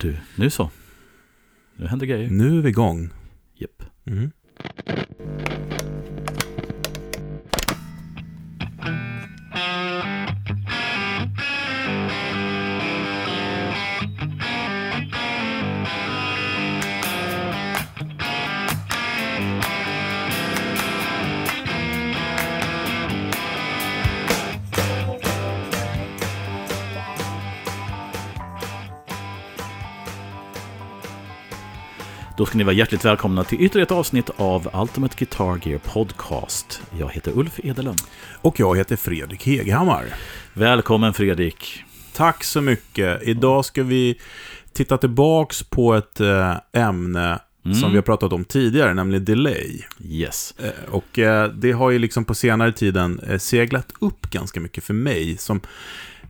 Du, nu så. Nu händer grejer. Nu är vi igång. Japp. Mm. Då ska ni vara hjärtligt välkomna till ytterligare ett avsnitt av Ultimate Guitar Gear Podcast. Jag heter Ulf Edelund. Och jag heter Fredrik Heghammar. Välkommen Fredrik. Tack så mycket. Idag ska vi titta tillbaks på ett eh, ämne Mm. som vi har pratat om tidigare, nämligen delay. Yes. Eh, Och eh, det har ju liksom på senare tiden seglat upp ganska mycket för mig. Som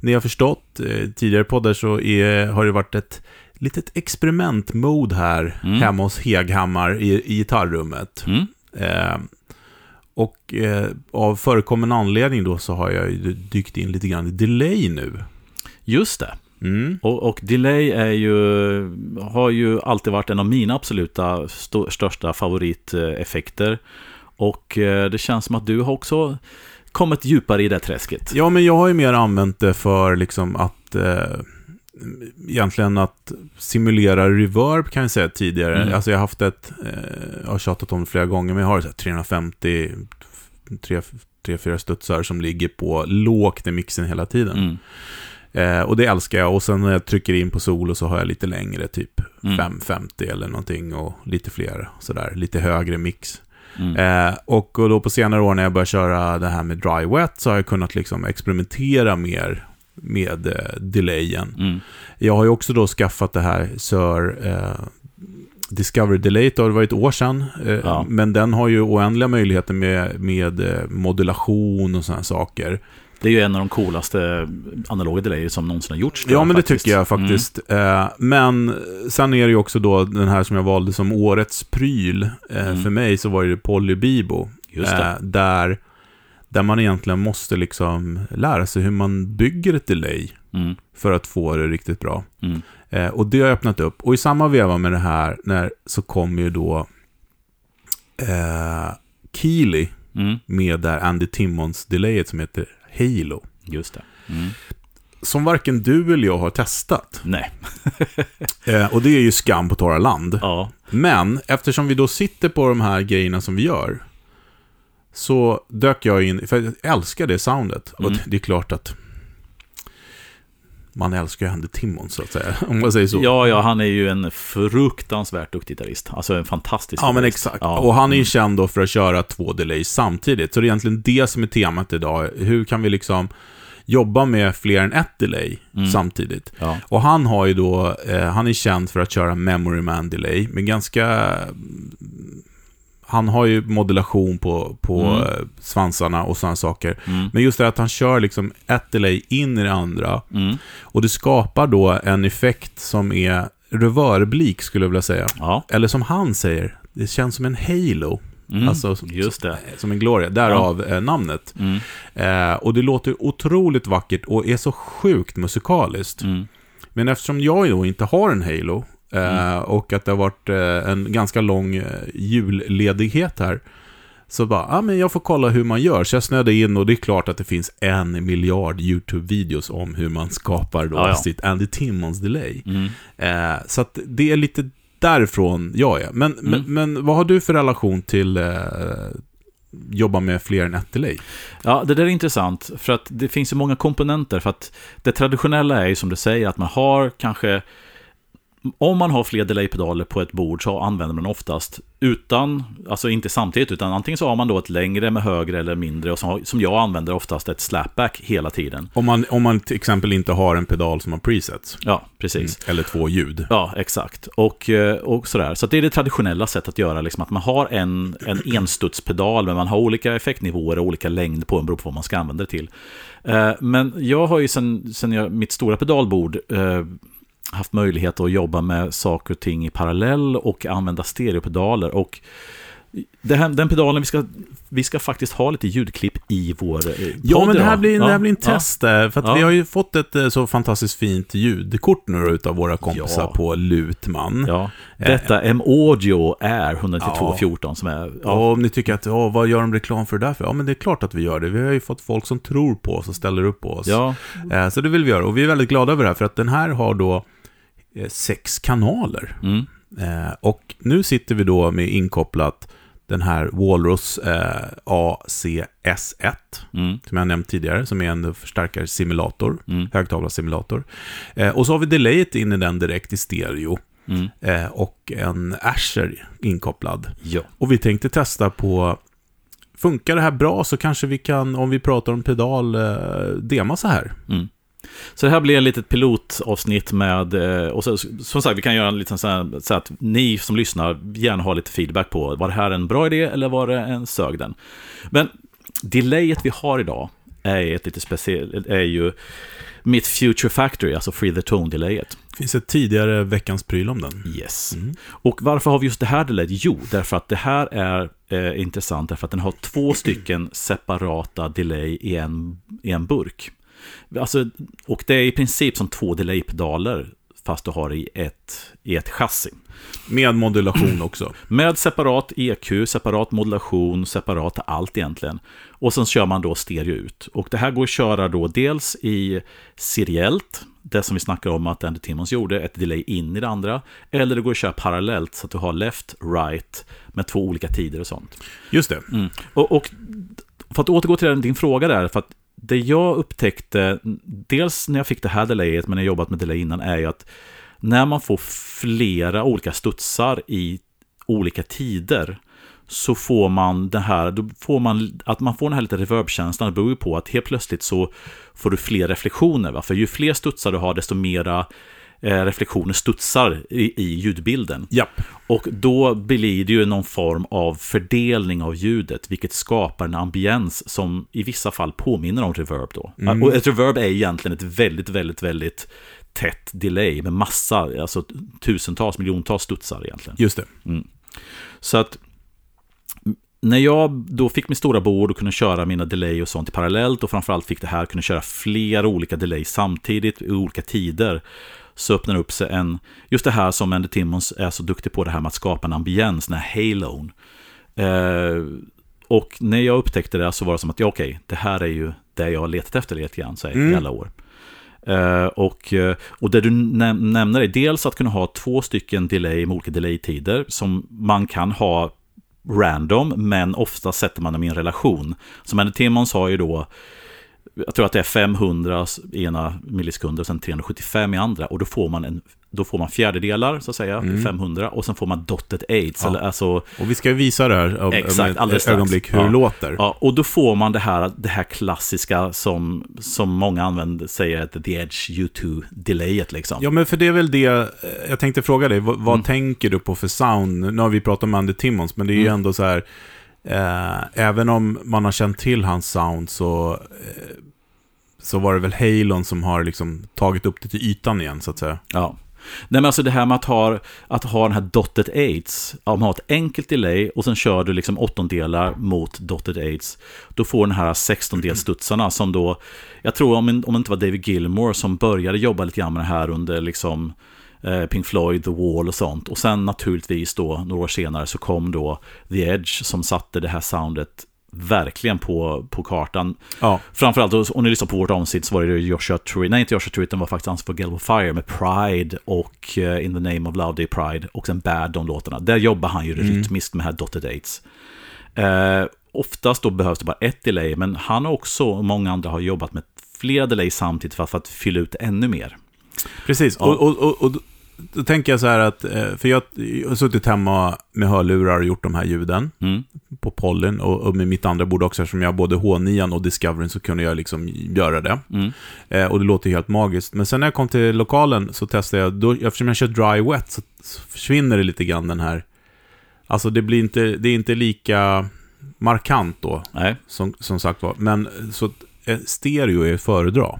ni har förstått tidigare poddar så är, har det varit ett litet experimentmode här Mm. hemma hos Heghammar i, i gitarrummet. Mm. Eh, och eh, av förekommande anledning då så har jag ju dykt in lite grann i delay nu. Just det. Mm. Och, och delay är ju, har ju alltid varit en av mina absoluta sto- största favoriteffekter. Och eh, det känns som att du har också kommit djupare i det träsket. Ja, men jag har ju mer använt det för liksom att eh, egentligen att simulera reverb kan jag säga tidigare. Mm. Alltså jag har haft ett, eh, jag har tjatat om det flera gånger, men jag har så här 350, 3-4 studsar som ligger på lågt i mixen hela tiden. Mm. Eh, och det älskar jag. Och sen när jag trycker in på solo så har jag lite längre, typ Mm. 550 eller någonting och lite fler, sådär, lite högre mix. Mm. Eh, och, och då på senare år när jag började köra det här med dry wet så har jag kunnat liksom experimentera mer med eh, delayen. Mm. Jag har ju också då skaffat det här Sir eh, Discovery Delay, det har varit ett år sedan. Eh, Ja. Men den har ju oändliga möjligheter med, med eh, modulation och sådana saker. Det är ju en av de coolaste analoga delayer som någonsin har gjorts. Ja, men det faktiskt. tycker jag faktiskt. Eh, men sen är det ju också då den här som jag valde som årets pryl. Eh, Mm. För mig så var det Polybibo. Just det. Eh, där, där man egentligen måste liksom lära sig hur man bygger ett delay Mm. för att få det riktigt bra. Mm. Eh, och det har öppnat upp. Och i samma veva med det här när, så kom ju då eh, Keely Mm. med där Andy Timmons delayet som heter Halo. Just det. Mm. Som varken du eller jag har testat. Nej. Eh, och det är ju skam på torra land. Ja. Men eftersom vi då sitter på de här grejerna som vi gör. Så dök jag in, för jag älskar det soundet. Och Mm. det är klart att man älskar ju Andy Timmons så att säga. Om man säger så. Ja, ja, han är ju en fruktansvärt duktig gitarrist. Alltså en fantastisk Ja, men exakt. Ja. Och han är ju Mm. känd då för att köra två delays samtidigt. Så det är egentligen det som är temat idag. Hur kan vi liksom jobba med fler än ett delay Mm. samtidigt? Ja. Och han har ju då, eh, han är känd för att köra memory man delay, men ganska... Han har ju modulation på, på Mm. eh, svansarna och sådana saker. Mm. Men just det att han kör liksom ett delay in i det andra. Mm. Och det skapar då en effekt som är revörblik, skulle jag vilja säga. Ja. Eller som han säger, det känns som en halo. Mm. Alltså, Just det. Som en gloria, därav eh, namnet. Mm. Eh, och det låter otroligt vackert och är så sjukt musikaliskt. Mm. Men eftersom jag då inte har en Halo eh, Mm. och att det har varit eh, en ganska lång eh, julledighet här. Så bara, ja men jag får kolla hur man gör. Så jag snöade in och det är klart att det finns en miljard YouTube-videos om hur man skapar då Ja, ja. sitt Andy Timmons delay. Mm. Eh, så att det är lite därifrån jag är. Men, Mm. men, men vad har du för relation till eh, jobba med fler än ett delay? Ja, det där är intressant, för att det finns ju många komponenter. För att det traditionella är ju som du säger, att man har kanske... Om man har fler delay-pedaler på ett bord så använder man oftast utan, alltså inte samtidigt, utan antingen så har man då ett längre med högre eller mindre, och har- som jag använder oftast ett slapback hela tiden. Om man, om man till exempel inte har en pedal som har presets. Ja, precis. Mm, Eller två ljud. Ja, exakt. Och, eh, och sådär. Så det är det traditionella sättet att göra, liksom att man har en, en enstudspedal, men man har olika effektnivåer och olika längd på den, beroende på vad man ska använda det till. Eh, Men jag har ju sen, sen jag, mitt stora pedalbord eh, haft möjlighet att jobba med saker och ting i parallell och använda stereopedaler. Och det här, den pedalen, vi ska, vi ska faktiskt ha lite ljudklipp i vår eh, Ja, podd men det här blir, det Ja, här blir en ja. test där, för Ja. vi har ju fått ett eh, så fantastiskt fint ljudkort nu utav våra kompisar Ja. på Lutman. Ja, detta M-Audio är 19214 som är... Och Ja, om ni tycker att, ja, vad gör de reklam för det där för? Ja, men det är klart att vi gör det. Vi har ju fått folk som tror på oss och ställer upp på oss. ja, Eh, Så det vill vi göra. Och vi är väldigt glada över det här, för att den här har då eh, sex kanaler. mm, Eh, Och nu sitter vi då med inkopplat den här Walrus eh, ACS1, mm, som jag nämnt tidigare, som är en förstärkarsimulator, Mm. högtalarsimulator. Eh, Och så har vi delayet in i den direkt i stereo. mm, eh, Och en Asher inkopplad. ja. Och vi tänkte testa på, funkar det här bra så kanske vi kan, om vi pratar om pedal, eh, dema så här. Mm. Så det här blir ett litet pilotavsnitt med, eh, och så, som sagt, vi kan göra en liten sån här, så att ni som lyssnar gärna har lite feedback på, var det här en bra idé eller var det en sög den? Men delayet vi har idag är ett lite speciellt, är ju mitt Future Factory, alltså Free the Tone-delayet. Det finns ett tidigare veckans pryl om den. Yes. Mm. Och varför har vi just det här delayet? Jo, därför att det här är eh, intressant, därför att den har två stycken separata delay i en, i en burk. Alltså, och det är i princip som två delay-pedaler, fast du har i ett, i ett chassi. Med modulation också. Med separat EQ, separat modulation, separat allt egentligen. Och sen kör man då stereo ut. Och det här går att köra då dels i seriellt, det som vi snackar om att Andy Timmons gjorde, ett delay in i det andra. Eller det går att köra parallellt så att du har left, right med två olika tider och sånt. Just det. Mm. Och, och för att återgå till din fråga där, för att det jag upptäckte, dels när jag fick det här delayet, men jag har jobbat med delay innan, är ju att när man får flera olika studsar i olika tider, så får man det här, då får man, att man får den här lite reverb-känslan, det beror ju på att helt plötsligt så får du fler reflektioner, va? för ju fler studsar du har, desto mera reflektioner studsar i, i ljudbilden. Japp. Och då blir det ju någon form av fördelning av ljudet, vilket skapar en ambiens som i vissa fall påminner om reverb då. Mm. Och ett reverb är egentligen ett väldigt, väldigt, väldigt tätt delay med massa, alltså tusentals, miljontals studsar egentligen. Just det. Så att när jag då fick mitt stora bord och kunde köra mina delay och sånt parallellt och framförallt fick det här kunna köra flera olika delay samtidigt i olika tider så öppnar det upp sig en, just det här som Andy Timmons är så duktig på det här med att skapa en ambiens, den här halon. Eh, och när jag upptäckte det så var det som att, ja okej, det här är ju det jag har letat efter lite grann så här, i Mm. alla år. Eh, och, eh, och det du näm- nämner är dels att kunna ha två stycken delay med olika delay-tider som man kan ha random, men ofta sätter man dem i en relation. Som Andy Timmons har ju då, jag tror att det är 500 i ena millisekunder och sen 375 i andra. Och då får man, en, då får man fjärdedelar, så att säga, 500. Och sen får man dotted eights, Ja. eller alltså Och vi ska ju visa det här om, Exakt, om ett ögonblick hur Ja. det låter. Ja, och då får man det här, det här klassiska som, som många använder, säger att the edge U2-delayet liksom. Ja, men för det är väl det, jag tänkte fråga dig, vad, vad Mm. tänker du på för sound? Nu har vi pratat om Andy Timmons, men det är ju Mm. ändå så här, eh, även om man har känt till hans sound så, eh, så var det väl Halon som har liksom tagit upp det till ytan igen, så att säga. Ja. Nej, men alltså det här med att ha, att ha den här dotted Aids, om man har ett enkelt delay och sen kör du liksom åttondelar mot dotted Aids, då får den här 16-delsstudsarna som då, jag tror om, om det inte var David Gilmore som började jobba lite grann med det här under liksom eh, Pink Floyd, The Wall och sånt. Och sen naturligtvis då, några år senare, så kom då The Edge som satte det här soundet verkligen på, på kartan. Ja, Framförallt, om ni lyssnar på vårt avsnitt så var det Joshua Tree, nej inte Joshua Tree, utan var faktiskt ansvarig för Gale of Fire med Pride och eh, In the Name of Love Day Pride och sen Bad, de låtarna. Där jobbar han ju rytmiskt med här Dotted Dates. Eh, oftast då behövs det bara ett delay, men han och också, och många andra har jobbat med flera delay samtidigt för att, för att fylla ut ännu mer. precis. Och, och, och, och då tänker jag så här att, eh, för jag har suttit hemma med hörlurar och gjort de här ljuden Mm. på Pollyn och, och med mitt andra bord också, eftersom jag har både H9 och Discovery så kunde jag liksom göra det. Mm. Eh, och det låter helt magiskt. Men sen när jag kom till lokalen så testade jag, då, eftersom jag kör dry wet så, så försvinner det lite grann den här, alltså det blir inte, det är inte lika markant då, Nej. som, som sagt var. Men så eh, stereo är att föredra.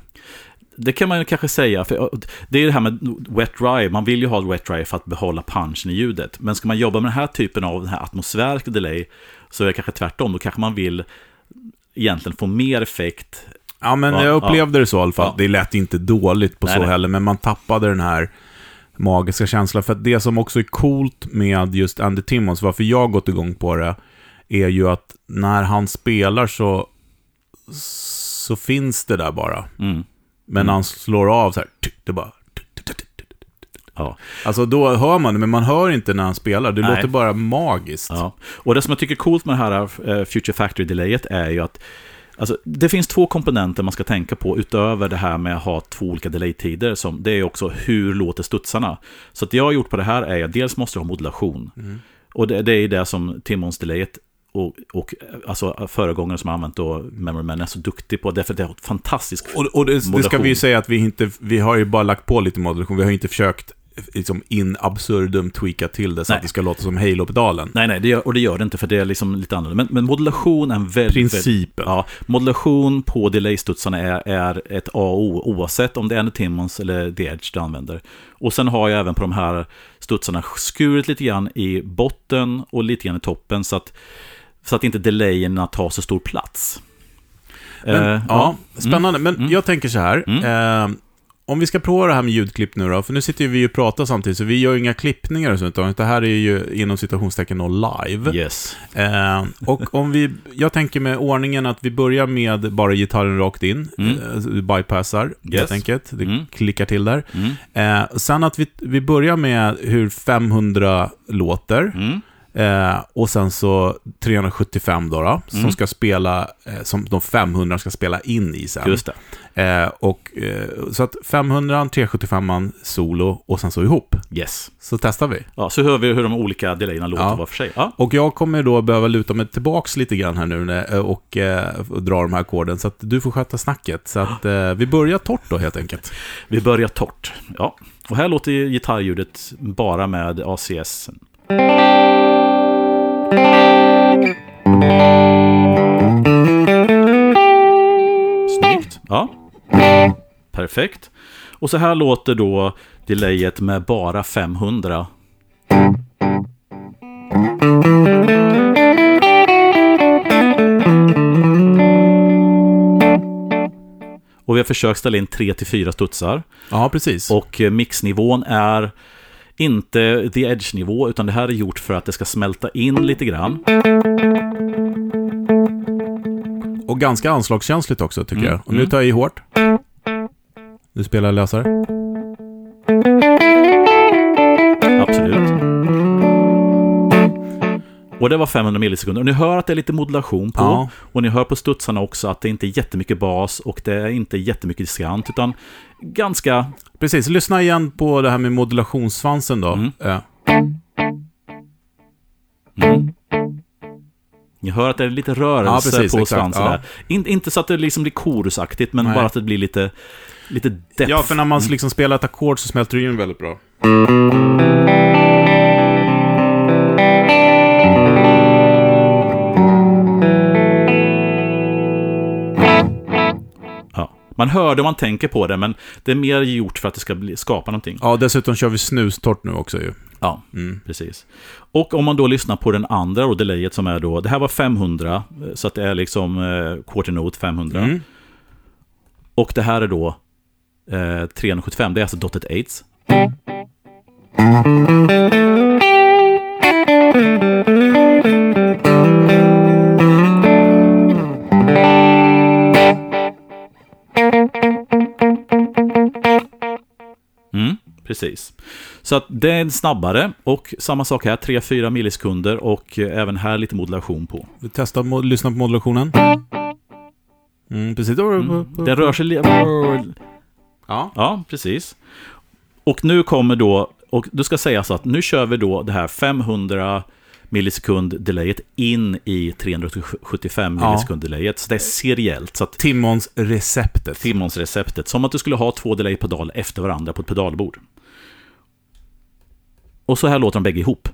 Det kan man ju kanske säga, för det är det här med wet dry, man vill ju ha wet dry för att behålla punchen i ljudet. Men ska man jobba med den här typen av den här atmosfäriska delay, så är det kanske tvärtom, då kanske man vill egentligen få mer effekt. Ja, men Ja, jag upplevde det så i alla fall. Ja. Det lät inte dåligt på Nej, så nej. heller, men man tappade den här magiska känslan. För det som också är coolt med just Andy Timmons, varför jag gått igång på det, är ju att när han spelar så, så finns det där bara. Mm. Men när han slår av så här, det bara... Ja. Alltså då hör man det, men man hör inte när han spelar. Det Nej. låter bara magiskt. Ja. Och det som jag tycker är coolt med det här eh, Future Factory-delayet är ju att Alltså, det finns två komponenter man ska tänka på utöver det här med att ha två olika delay-tider. Som, det är också hur låter studsarna. Så att det jag har gjort på det här är att dels måste du ha modulation. Mm. Och det, det är det som Timmons delayet och, och alltså föregångare som har använt då Memory Man är så duktig på. Därför att det har ett fantastiskt Och, och det, det ska vi ju säga att vi inte, vi har ju bara lagt på lite modulation. Vi har inte försökt liksom in absurdum tweaka till det så Nej. att det ska låta som Halo-pedalen. Nej, nej, det gör, och det gör det inte för det är liksom lite annorlunda. Men, men modulation är en väldigt... Principen. Ja, modulation på delay-studsarna är, är ett A och O, oavsett om det är en Timmons eller The Edge du använder. Och sen har jag även på de här studsarna skurit lite grann i botten och lite grann i toppen så att, så att inte delayerna tar så stor plats. Men, Eh, ja, spännande. Men Mm. jag tänker så här. Eh, om vi ska prova det här med ljudklipp nu då, för nu sitter ju vi och pratar samtidigt, så vi gör ju inga klippningar och sånt, utan det här är ju inom citationstecken då live. Yes. Eh, och om vi, jag tänker med ordningen att vi börjar med bara gitarren rakt in, Mm. eh, bypassar helt Yes. enkelt, det Mm. klickar till där. Mm. Eh, sen att vi, vi börjar med hur 500 låter, Mm. Eh, och sen så 375 då, då som Mm. ska spela, eh, som de 500 ska spela in i sen. Just det. Eh, och, eh, så att 500, 375 solo och sen så ihop. Yes. Så testar vi. Ja, så hör vi hur de olika delayerna låter Ja. var för sig. Ja. Och jag kommer då behöva luta mig tillbaks lite grann här nu eh, och, eh, och dra de här ackorden. Så att du får sköta snacket. Så att vi börjar torrt då helt enkelt. Vi börjar torrt. Ja. Och här låter ju gitarrljudet bara med ACS. Snyggt. Ja. Perfekt. Och så här låter då delayet med bara 500. Och vi har försökt ställa in 3-4 studsar. Ja, precis. Och eh, mixnivån är inte the edge-nivå, utan det här är gjort för att det ska smälta in lite grann. Och ganska anslagskänsligt också tycker Mm, jag. Och nu mm. tar jag i hårt. Nu spelar jag lösare. Absolut. Och det var 500 millisekunder. Och ni hör att det är lite modulation på. Ja. Och ni hör på studsarna också att det inte är jättemycket bas och det är inte jättemycket diskant, utan ganska... Precis, lyssna igen på det här med modulationssvansen då. Mm. Mm. Ni hör att det är lite rörelse Ja, precis, på exakt, svansen ja. där. In, inte så att det liksom blir korusaktigt, men Nej. bara att det blir lite, lite depth. Ja, för när man liksom spelar ett ackord så smälter det in väldigt bra. Man hör det om man tänker på det, men det är mer gjort för att det ska bli, skapa någonting. Ja, dessutom kör vi snustort nu också ju. Ja, Mm. precis. Och om man då lyssnar på den andra och delayet som är då, det här var 500, eh, så att det är liksom eh, quarter note 500. Mm. Och det här är då eh, 375, det är alltså dotted eights. Mm, precis. Så att det är snabbare och samma sak här, 3-4 millisekunder och eh, även här lite modulation på. Vi testar, mod- lyssna på modulationen. Mm, precis. Mm. Det rör sig lite... Ja. Ja, precis. Och nu kommer då, och du ska säga så att nu kör vi då det här 500 millisekund delayet in i 375 Ja. millisekund delayet. Så det är seriellt. Så att Timmons receptet. Timmons receptet, som att du skulle ha två delay-pedal efter varandra på ett pedalbord. Och så här låter de bägge ihop.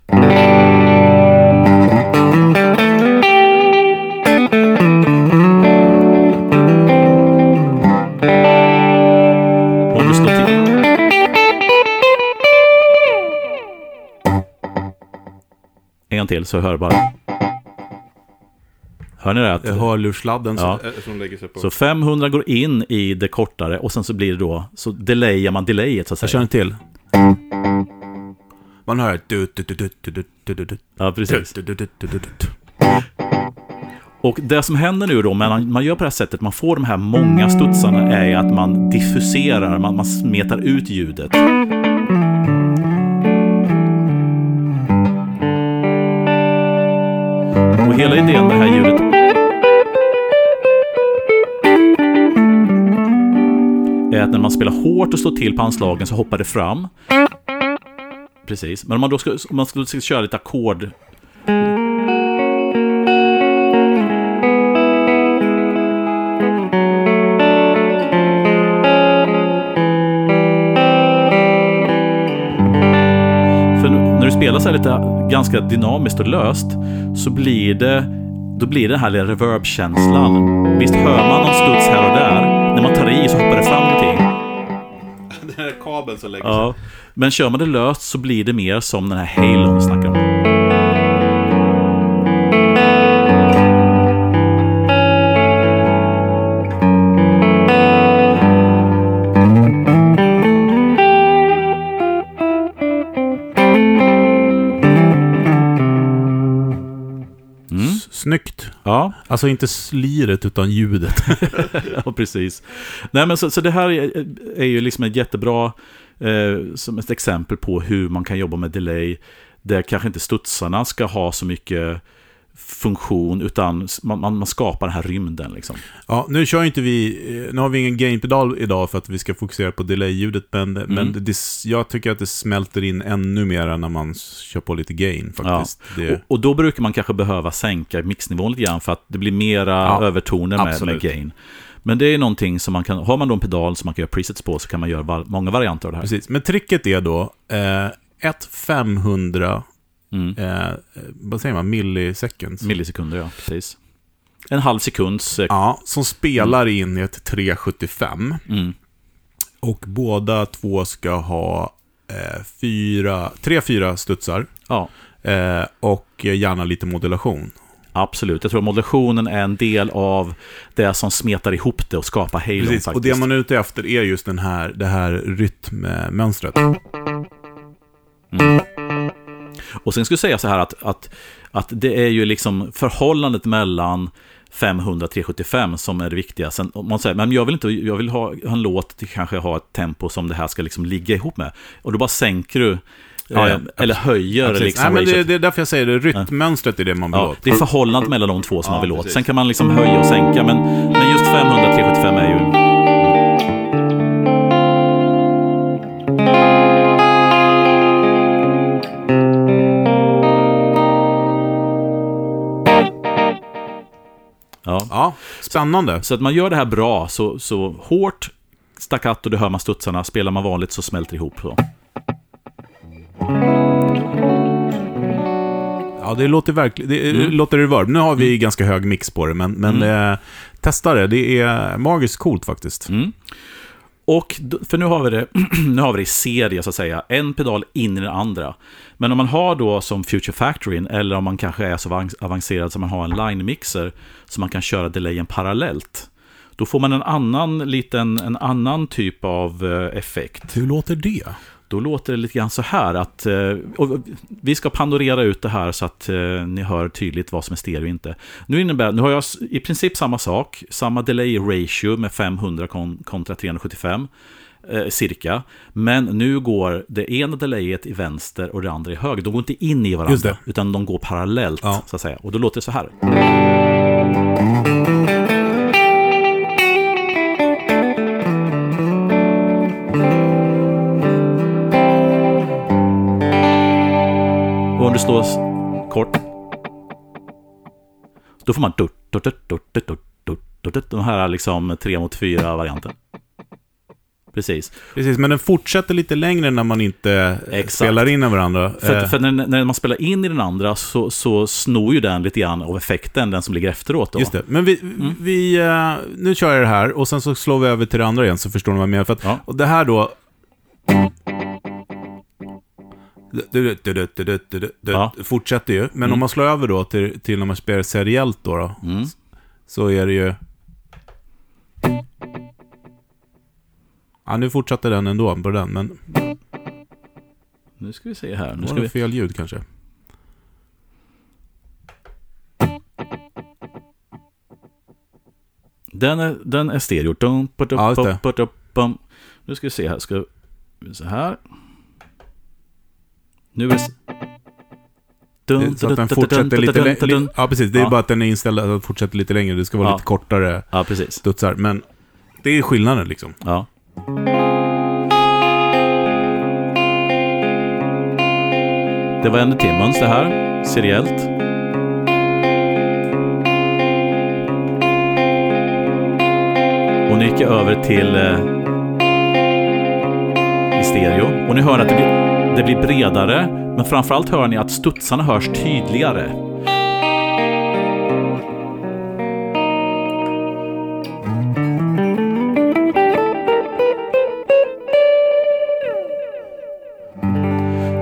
En till så hör bara. Hör ni det? Att, Hörlursladden ja. Eh, som lägger sig på. Så 500 går in i det kortare och sen så blir det då, så delayar man delayet så att säga. Jag kör en till. Man hör ett... Ja, precis. Och det som händer nu då, när man gör på det här sättet, man får de här många studsarna, är att man diffuserar, man, man smetar ut ljudet. Och hela idén med det här ljudet är att när man spelar hårt och slår till på anslagen så hoppar det fram. Precis, men om man då ska, om man skulle köra lite ackord För när du spelar så här lite ganska dynamiskt och löst så blir det då blir det den här lilla reverb-känslan. Visst hör man någon studs här och där. När man tar i så hoppar det fram någonting. Den här kabeln som lägger Ja. Men kör man det löst så blir det mer som den här Halo snackar om. Mm. Snyggt. Ja, Alltså inte sliret utan ljudet. ja, precis. Nej, men så, så det här är, är ju liksom ett jättebra eh, som ett exempel på hur man kan jobba med delay. Där kanske inte studsarna ska ha så mycket funktion, utan man, man, man skapar den här rymden. Liksom. Ja, nu kör inte vi, eh, nu har vi ingen gainpedal idag för att vi ska fokusera på delay-ljudet, men, Mm. men det, jag tycker att det smälter in ännu mer när man kör på lite gain faktiskt. Det, Och, och då brukar man kanske behöva sänka mixnivån lite grann för att det blir mera Ja, övertoner med, med gain. Men det är någonting som man kan, har man då en pedal som man kan göra presets på så kan man göra var, många varianter av det här. Precis, men tricket är då eh, ett 500, Mm. eh, vad säger man, milliseconds. Millisekunder, ja. Precis. En halv sekunds... eh, ja, som spelar in i ett 375. Mm. Och båda två ska ha eh, fyra, tre, fyra studsar. Ja, Eh, och gärna lite modulation. Absolut. Jag tror att modulationen är en del av det som smetar ihop det och skapar halon Precis, faktiskt. och det man är ute efter är just den här, det här rytmmönstret. Och sen skulle jag säga så här att, att, att det är ju liksom förhållandet mellan 500 375 som är det viktiga. Sen om man säger, men jag vill inte, jag vill ha, ha en låt, till kanske ha ett tempo som det här ska liksom ligga ihop med. Och då bara sänker du, Ja, ja, eh, eller höjer Precis. liksom Nej, men det, det är därför jag säger det, rytmmönstret är det man vill Ja, åt. det är förhållandet mellan de två som Ja, man vill åt. Sen kan man liksom höja och sänka, men, men just 500 375 är ju... Ja. Ja, spännande. Så att man gör det här bra, så, så hårt, staccato, det hör man studsarna. Spelar man vanligt så smälter det ihop. Så. Ja, det låter verkligen, det Mm. låter reverb. Nu har vi ganska hög mix på det, men, men eh, testa det. Det är magiskt coolt faktiskt. Mm. Och, för nu har, vi det, nu har vi det i serie, så att säga. En pedal in i den andra. Men om man har då som Future Factory, eller om man kanske är så avancerad som man har en line-mixer, så man kan köra delayen parallellt. Då får man en annan, liten, en annan typ av eh, effekt. Hur låter det? Då låter det lite grann så här att, eh, vi ska panorera ut det här så att eh, ni hör tydligt vad som är stereo och inte. Nu innebär, nu har jag i princip samma sak, samma delay ratio med 500 kon- kontra 375 eh, cirka. Men nu går det ena delayet i vänster och det andra i höger. De går inte in i varandra, utan de går parallellt Ja. så att säga. Och då låter det så här. Om du slår kort. Då får man de här liksom tre mot fyra varianten. Precis. Precis, men den fortsätter lite längre när man inte eh, Exakt. spelar in i varandra. För, Eh, för när, när man spelar in i den andra så, så snor ju den lite grann av effekten, den som ligger efteråt. Då. Just det. Men vi, Mm. vi eh, nu kör jag det här och sen så slår vi över till det andra igen så förstår ni vad jag menar. För att, Ja. Och det här då... Du, du, du, Ja. fortsätter ju. Men Mm. om man slår över då till, till när man spelar seriellt då, då Mm. så är det ju... Ja, nu fortsatte den ändå på den, men Nu ska vi se här. Nu ska vi... fel ljud kanske. Den är, den är stereo. Dum, Ja. Nu ska vi se här. Ska vi så här. Nu är det... Så att den fortsätter lite längre. Ja, precis. Det är Ja. bara att den är inställd att den fortsätter lite längre. Det ska vara Ja. lite kortare Ja, precis. studsar. Men det är skillnaden liksom. Ja. Det var en Timmons det här, seriellt. Och nu gick jag över till eh, i stereo. Och ni hör att det blir, det blir bredare, men framförallt hör ni att studsarna hörs tydligare.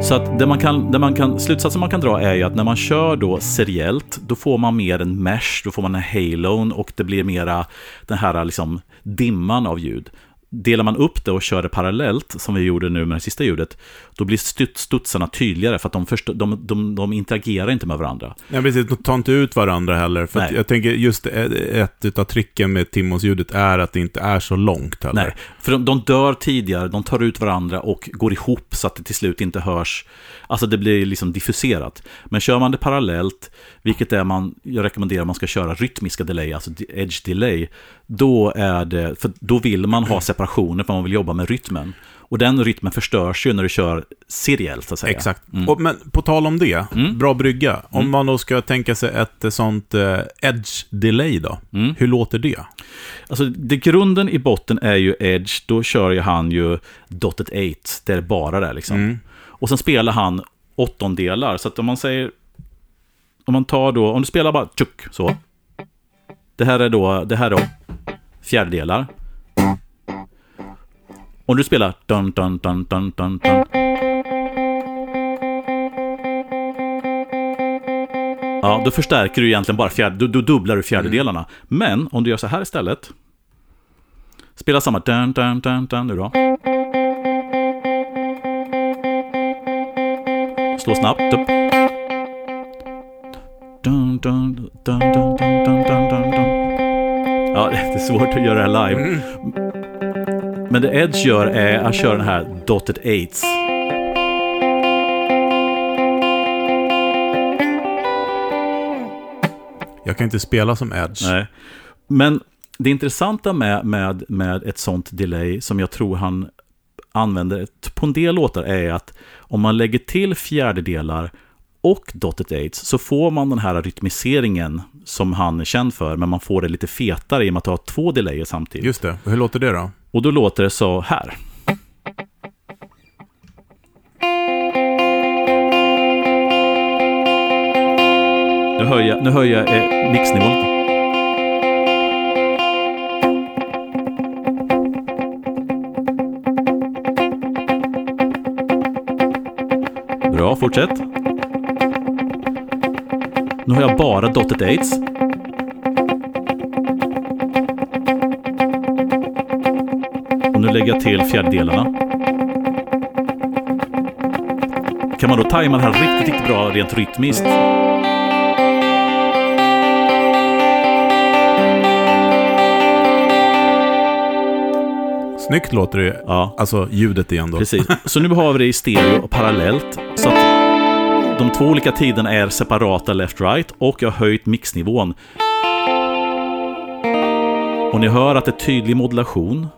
Så att det man kan, det man kan, slutsatsen man kan dra är ju att när man kör då seriellt, då får man mer en mesh, då får man en halon och det blir mera den här liksom dimman av ljud. Delar man upp det och kör det parallellt, som vi gjorde nu med det sista ljudet, då blir studsarna tydligare för att de, först, de, de, de interagerar inte med varandra. Ja, precis. De tar inte ut varandra heller. För Nej. jag tänker just ett utav tricken med Timmons-ljudet är att det inte är så långt heller. Nej, för de, de dör tidigare, de tar ut varandra och går ihop så att det till slut inte hörs. Alltså det blir liksom diffuserat. Men kör man det parallellt, vilket är man, jag rekommenderar man ska köra rytmiska delay, alltså edge delay, då är det, för då vill man ha separationer för man vill jobba med rytmen. Och den rytmen förstörs ju när du kör seriellt, så att säga. Exakt. Mm. Och, men på tal om det, Mm. bra brygga. Om man då ska tänka sig ett eh, sånt eh, edge delay då, Mm. hur låter det? Alltså, det grunden i botten är ju Edge, då kör ju han ju Dotted 8, det är bara det liksom. Mm. Och sen spelar han åttondelar, så att om man säger... Om man tar då, om du spelar bara tjuck, så. Det här är då, det här då fjärdedelar. Om du spelar dun, dun, dun, dun, dun, dun. Ja, då förstärker du egentligen bara fjärde, då, då dubblar du fjärdedelarna. Mm. Men om du gör så här istället. Spela samma dun, dun, dun, dun nu då. Slå snabbt. Dun, dun, dun, dun, dun, dun, dun, dun. Ja, det är svårt att göra det här live. Men det Edge gör är att köra den här Dotted Eights. Jag kan inte spela som edge. Nej. Men det intressanta med, med, med ett sånt delay som jag tror han använder på en del låtar är att om man lägger till fjärdedelar och dotted eights så får man den här rytmiseringen som han är känd för, men man får det lite fetare i och med att ha två delayer samtidigt. Just det. Hur låter det då? Och då låter det så här. Nu höjer jag, nu höjer jag eh, mixnivån lite. Bra, fortsätt. Nu har jag bara dotted eights. Och nu lägger jag till fjärdedelarna. Kan man då tajma det här riktigt, riktigt bra rent rytmiskt. Snyggt låter det ju. Ja, Alltså ljudet igen då. precis. Så nu har vi det i stereo och parallellt. Så att de två olika tiderna är separata left-right och jag har höjt mixnivån. Och ni hör att det är tydlig modulation.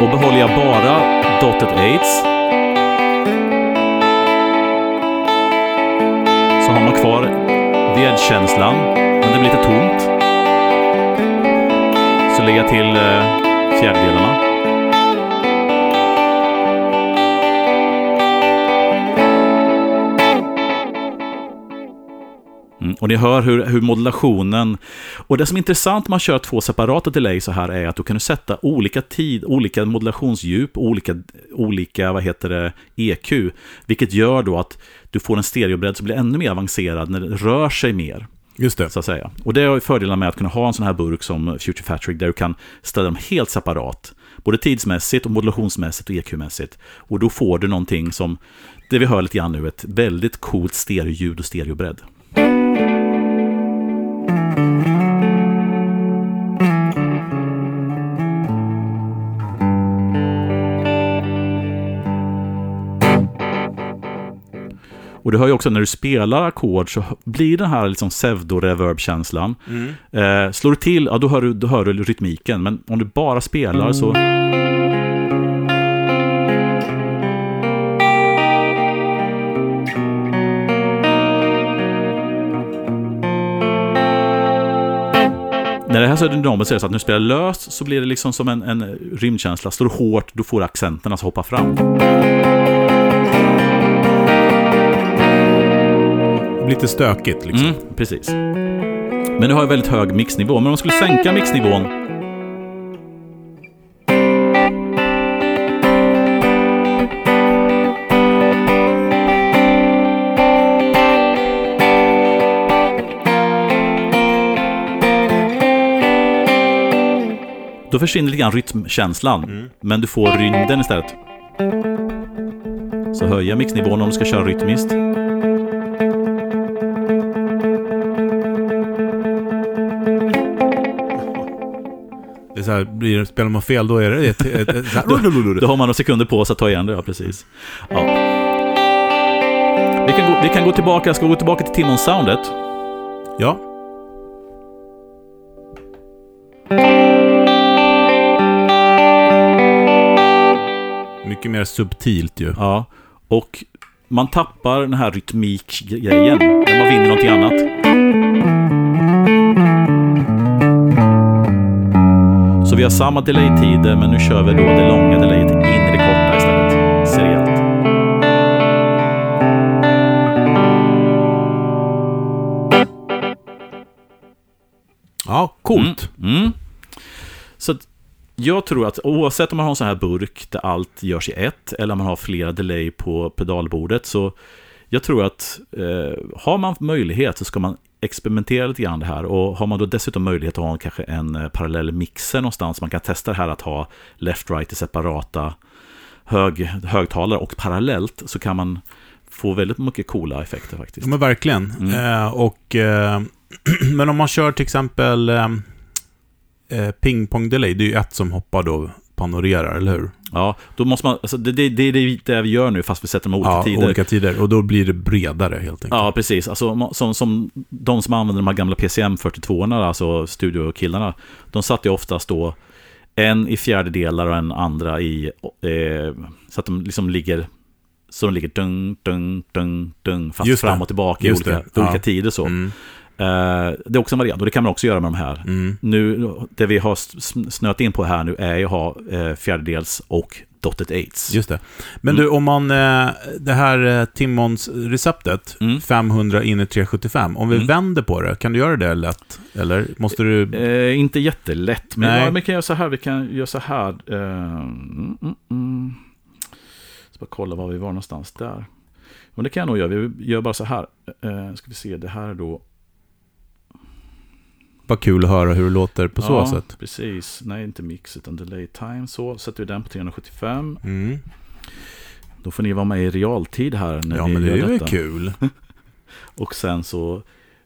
Och behåller jag bara dotted eights så har man kvar vedkänslan, men det blir lite tomt. Så lägger jag till eh, fjärdedelarna. Mm, och ni hör hur, hur modulationen... Och det som är intressant när man kör två separata delay så här är att du kan sätta olika tid, olika modulationsdjup, olika, olika vad heter det, EQ. Vilket gör då att du får en stereobredd som blir ännu mer avancerad när det rör sig mer. Just det. Så att säga. Och det är fördelarna med att kunna ha en sån här burk som Future Factory där du kan ställa dem helt separat. Både tidsmässigt och modulationsmässigt och EQ-mässigt. Och då får du någonting som, det vi hör lite grann nu, ett väldigt coolt stereoljud och stereobredd. Och du hör ju också när du spelar ackord så blir den här liksom pseudo-reverb-känslan. Mm. Eh, slår du till, ja då hör du, då hör du rytmiken. Men om du bara spelar så... När det här så är dynamiskt så är det så att när du spelar löst så blir det liksom som en, en rymdkänsla. Slår du hårt, då får accenterna som hoppar fram. Lite stökigt liksom. Mm, precis. Men du har ju väldigt hög mixnivå. Men om man skulle sänka mixnivån Då försvinner lite grann rytmkänslan. Men du får rymden istället. Så höjer mixnivån om du ska köra rytmiskt. Så här, blir, spelar man fel då är det ett... ett, ett, här, Då har man några sekunder på sig att ta igen det, ja precis. Ja. Vi, kan gå, vi kan gå tillbaka, jag ska gå tillbaka till Timmons-soundet. ja. Mycket mer subtilt ju. Ja. Och man tappar den här rytmikgrejen när man vinner någonting annat. Vi har samma delay-tider, men nu kör vi då det långa delayet in i det korta istället. Seriellt. Ja, coolt. Mm, mm. Så att jag tror att oavsett om man har en sån här burk där allt görs i ett eller om man har flera delay på pedalbordet så jag tror att eh, har man möjlighet så ska man experimentera lite grann det här och har man då dessutom möjlighet att ha kanske en eh, parallell mixer någonstans man kan testa det här att ha left-right i separata hög, högtalare och parallellt så kan man få väldigt mycket coola effekter faktiskt. Ja, men verkligen. Eh, och, eh, men om man kör till exempel eh, eh, pingpong-delay, det är ju ett som hoppar då panorerar, eller hur? Ja, då måste man, alltså det, det, det är det vi gör nu fast vi sätter dem olika ja, tider. olika tider. Och då blir det bredare helt enkelt. Ja, precis. Alltså, som, som de som använder de här gamla PCM 42orna, alltså studiokillarna, de satte ju oftast då en i fjärdedelar och en andra i, eh, så att de liksom ligger, så de ligger dung, dung, dung, dung, fast Just fram och tillbaka i olika, olika Ja. tider så. Mm. Eh, det är också en variant, och det kan man också göra med de här. Mm. Nu, det vi har snöat in på här nu är ju att ha eh, fjärdedels och dotted eights. Just det. Men Mm. du, om man, eh, det här Timmons-receptet, Mm. 500 in i 375, om vi Mm. vänder på det, kan du göra det lätt? Eller måste du... Eh, inte jättelätt, men Nej. ja, vi kan göra så här. Vi kan göra så här. Eh, mm, mm, mm. Ska bara kolla var vi var någonstans där. Men det kan jag nog göra. Vi gör bara så här. Eh, ska vi se, det här är då... Bara kul att höra hur det låter på så ja, sätt. precis. Nej, inte mix utan delay time. Så sätter vi den på 375. Mm. Då får ni vara med i realtid här när Ja, vi men det gör är detta. kul. Och sen så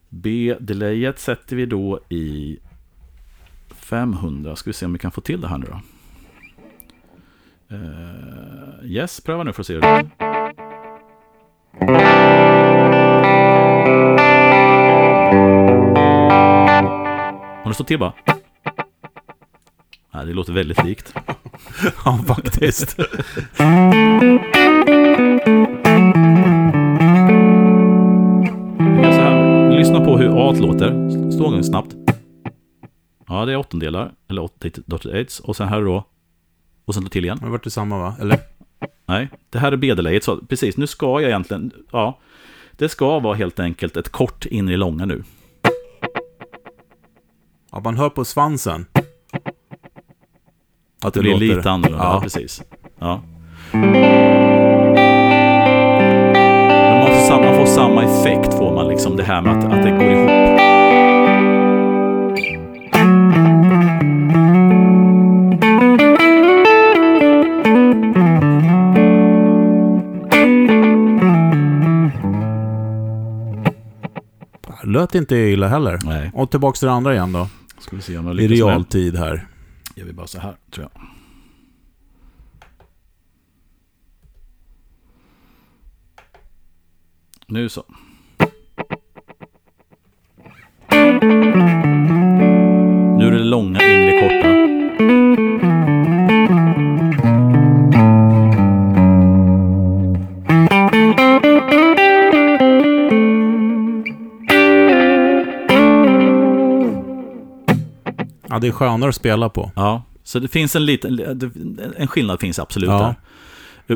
B-delayet sätter vi då i 500. Ska vi se om vi kan få till det här nu då. Eh, yes, pröva nu för att se hur det låter. Om det står till bara. Nej, det låter väldigt likt. ja, faktiskt. Så här. Lyssna på hur A låter. Stå en gång snabbt. Ja, det är åttondelar. Eller 88 Och sen här då. Och sen slå till igen. Det vart det samma va? Eller? Nej, det här är B-delayet. Precis, nu ska jag egentligen... Ja, Det ska vara helt enkelt ett kort in i långa nu. Ja, man hör på svansen. Att Det blir låter- lite annorlunda, ja. Precis. Ja. Men man, får samma, man får samma effekt, får man liksom det här med att, att det går ihop. Lät inte illa heller. Nej, Och tillbaka till det andra igen då. Ska vi se om jag I realtid här. Gör vi bara så här, tror jag. Nu så. Nu är det långa in i det korta. Ja, det är skönare att spela på. Ja, så det finns en liten, en skillnad finns absolut Ja. där.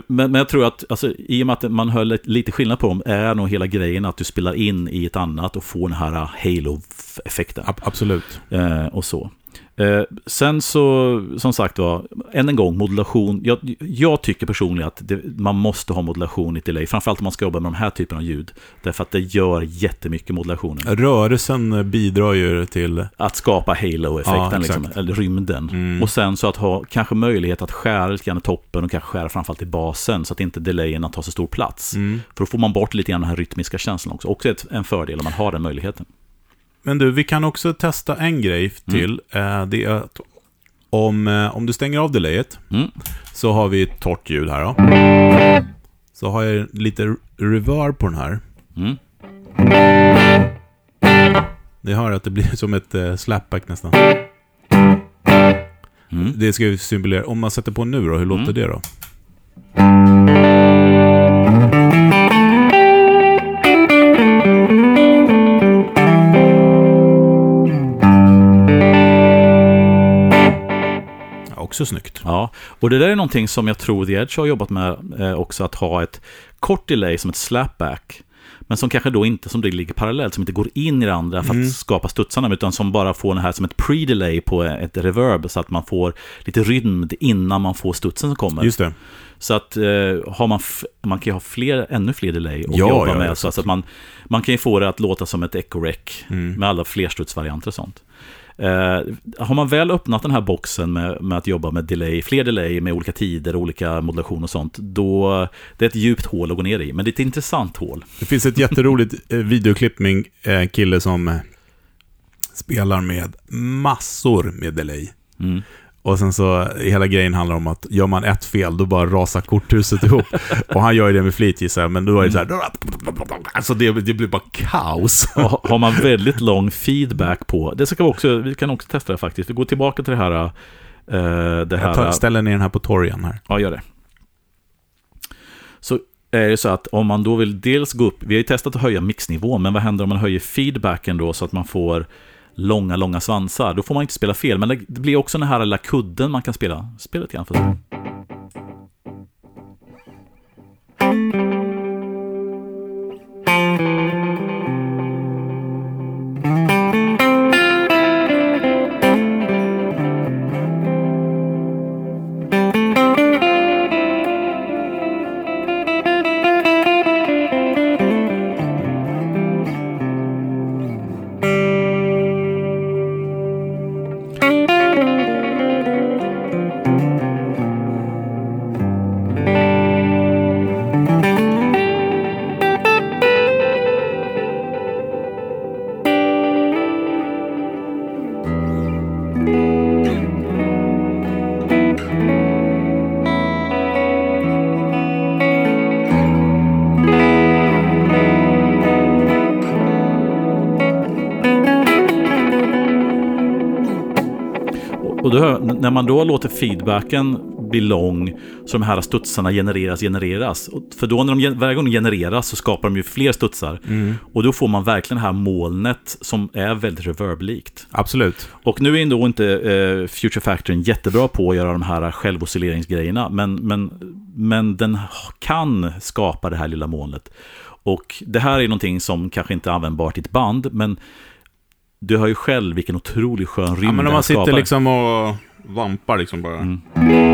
Men, men jag tror att, alltså, i och med att man hör lite- skillnad på dem, är nog hela grejen att du spelar in i ett annat och får den här Halo-effekten. Ab- absolut. Eh, och så. Eh, sen så, som sagt var, än en gång, modulation. Jag, jag tycker personligen att det, man måste ha modulation i delay, framförallt om man ska jobba med de här typerna av ljud. Därför att det gör jättemycket modulationen. Rörelsen bidrar ju till... Att skapa Ja, halo-effekten, exakt. liksom, eller rymden. Mm. Och sen så att ha kanske möjlighet att skära lite grann i toppen och kanske skära framförallt i basen, så att inte delayen tar så stor plats. Mm. För då får man bort lite grann den här rytmiska känslan också. Också ett, en fördel om man har den möjligheten. Men du, vi kan också testa en grej till. Eh, det är att om, eh, om du stänger av delayet Mm. så har vi ett torrt ljud här då. Så har jag lite reverb på den här. Mm. Ni hör att det blir som ett eh, slapback nästan. Mm. Det ska ju symbolera, om man sätter på nu då, hur låter Mm. det då? Också snyggt. Ja, och det där är någonting som jag tror The Edge har jobbat med eh, också, att ha ett kort delay som ett slapback. Men som kanske då inte, som det ligger parallellt, som inte går in i det andra för att Mm. skapa studsarna, utan som bara får det här som ett pre-delay på ett reverb, så att man får lite rytm innan man får studsen som kommer. Just det. Så att eh, har man, man kan ju ha fler, ännu fler delay att Ja, jobba ja, med. så att man, man kan ju få det att låta som ett echo rec Mm. med alla flerstudsvarianter och sånt. Eh, har man väl öppnat den här boxen med, med att jobba med delay, fler delay med olika tider, olika modulation och sånt, då det är ett djupt hål att gå ner i. Men det är ett intressant hål. Det finns ett jätteroligt eh, videoklipp med en eh, kille som spelar med massor med delay. Mm. Och sen så, hela grejen handlar om att gör man ett fel, då bara rasar korthuset ihop. Och han gör ju det med flit gissar jag, men då är det så här... Alltså det, det blir bara kaos. Och ha- har man väldigt lång feedback på, det ska vi också, vi kan också testa det faktiskt. Vi går tillbaka till det här, eh, det Jag här tar, ställer ner den här på torgen här. Ja, gör det. Så är det så att om man då vill dels gå upp, vi har ju testat att höja mixnivån, men vad händer om man höjer feedbacken då så att man får långa, långa svansar? Då får man inte spela fel, men det blir också den här lilla kudden man kan spela. Spela lite grann för det. Mm. Man då låter feedbacken bli lång, så de här studsarna genereras, genereras. För då när de, varje gång de genereras så skapar de ju fler studsar. Och då får man verkligen det här molnet som är väldigt reverblikt. Absolut. Och nu är ändå inte eh, Future Factory jättebra på att göra de här självoscilleringsgrejerna, men, men, men den kan skapa det här lilla molnet. Och det här är någonting som kanske inte är användbart i ett band, men du hör ju själv vilken otroligt skön rymd Ja, men om man sitter skapar. liksom och vampar liksom bara. Mm.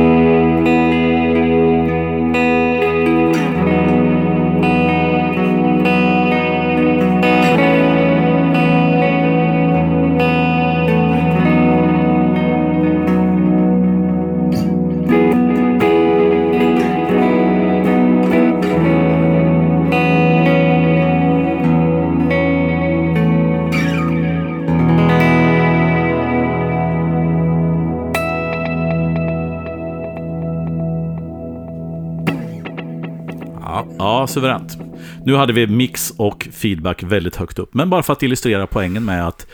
Suveränt. Nu hade vi mix och feedback väldigt högt upp. Men bara för att illustrera poängen med att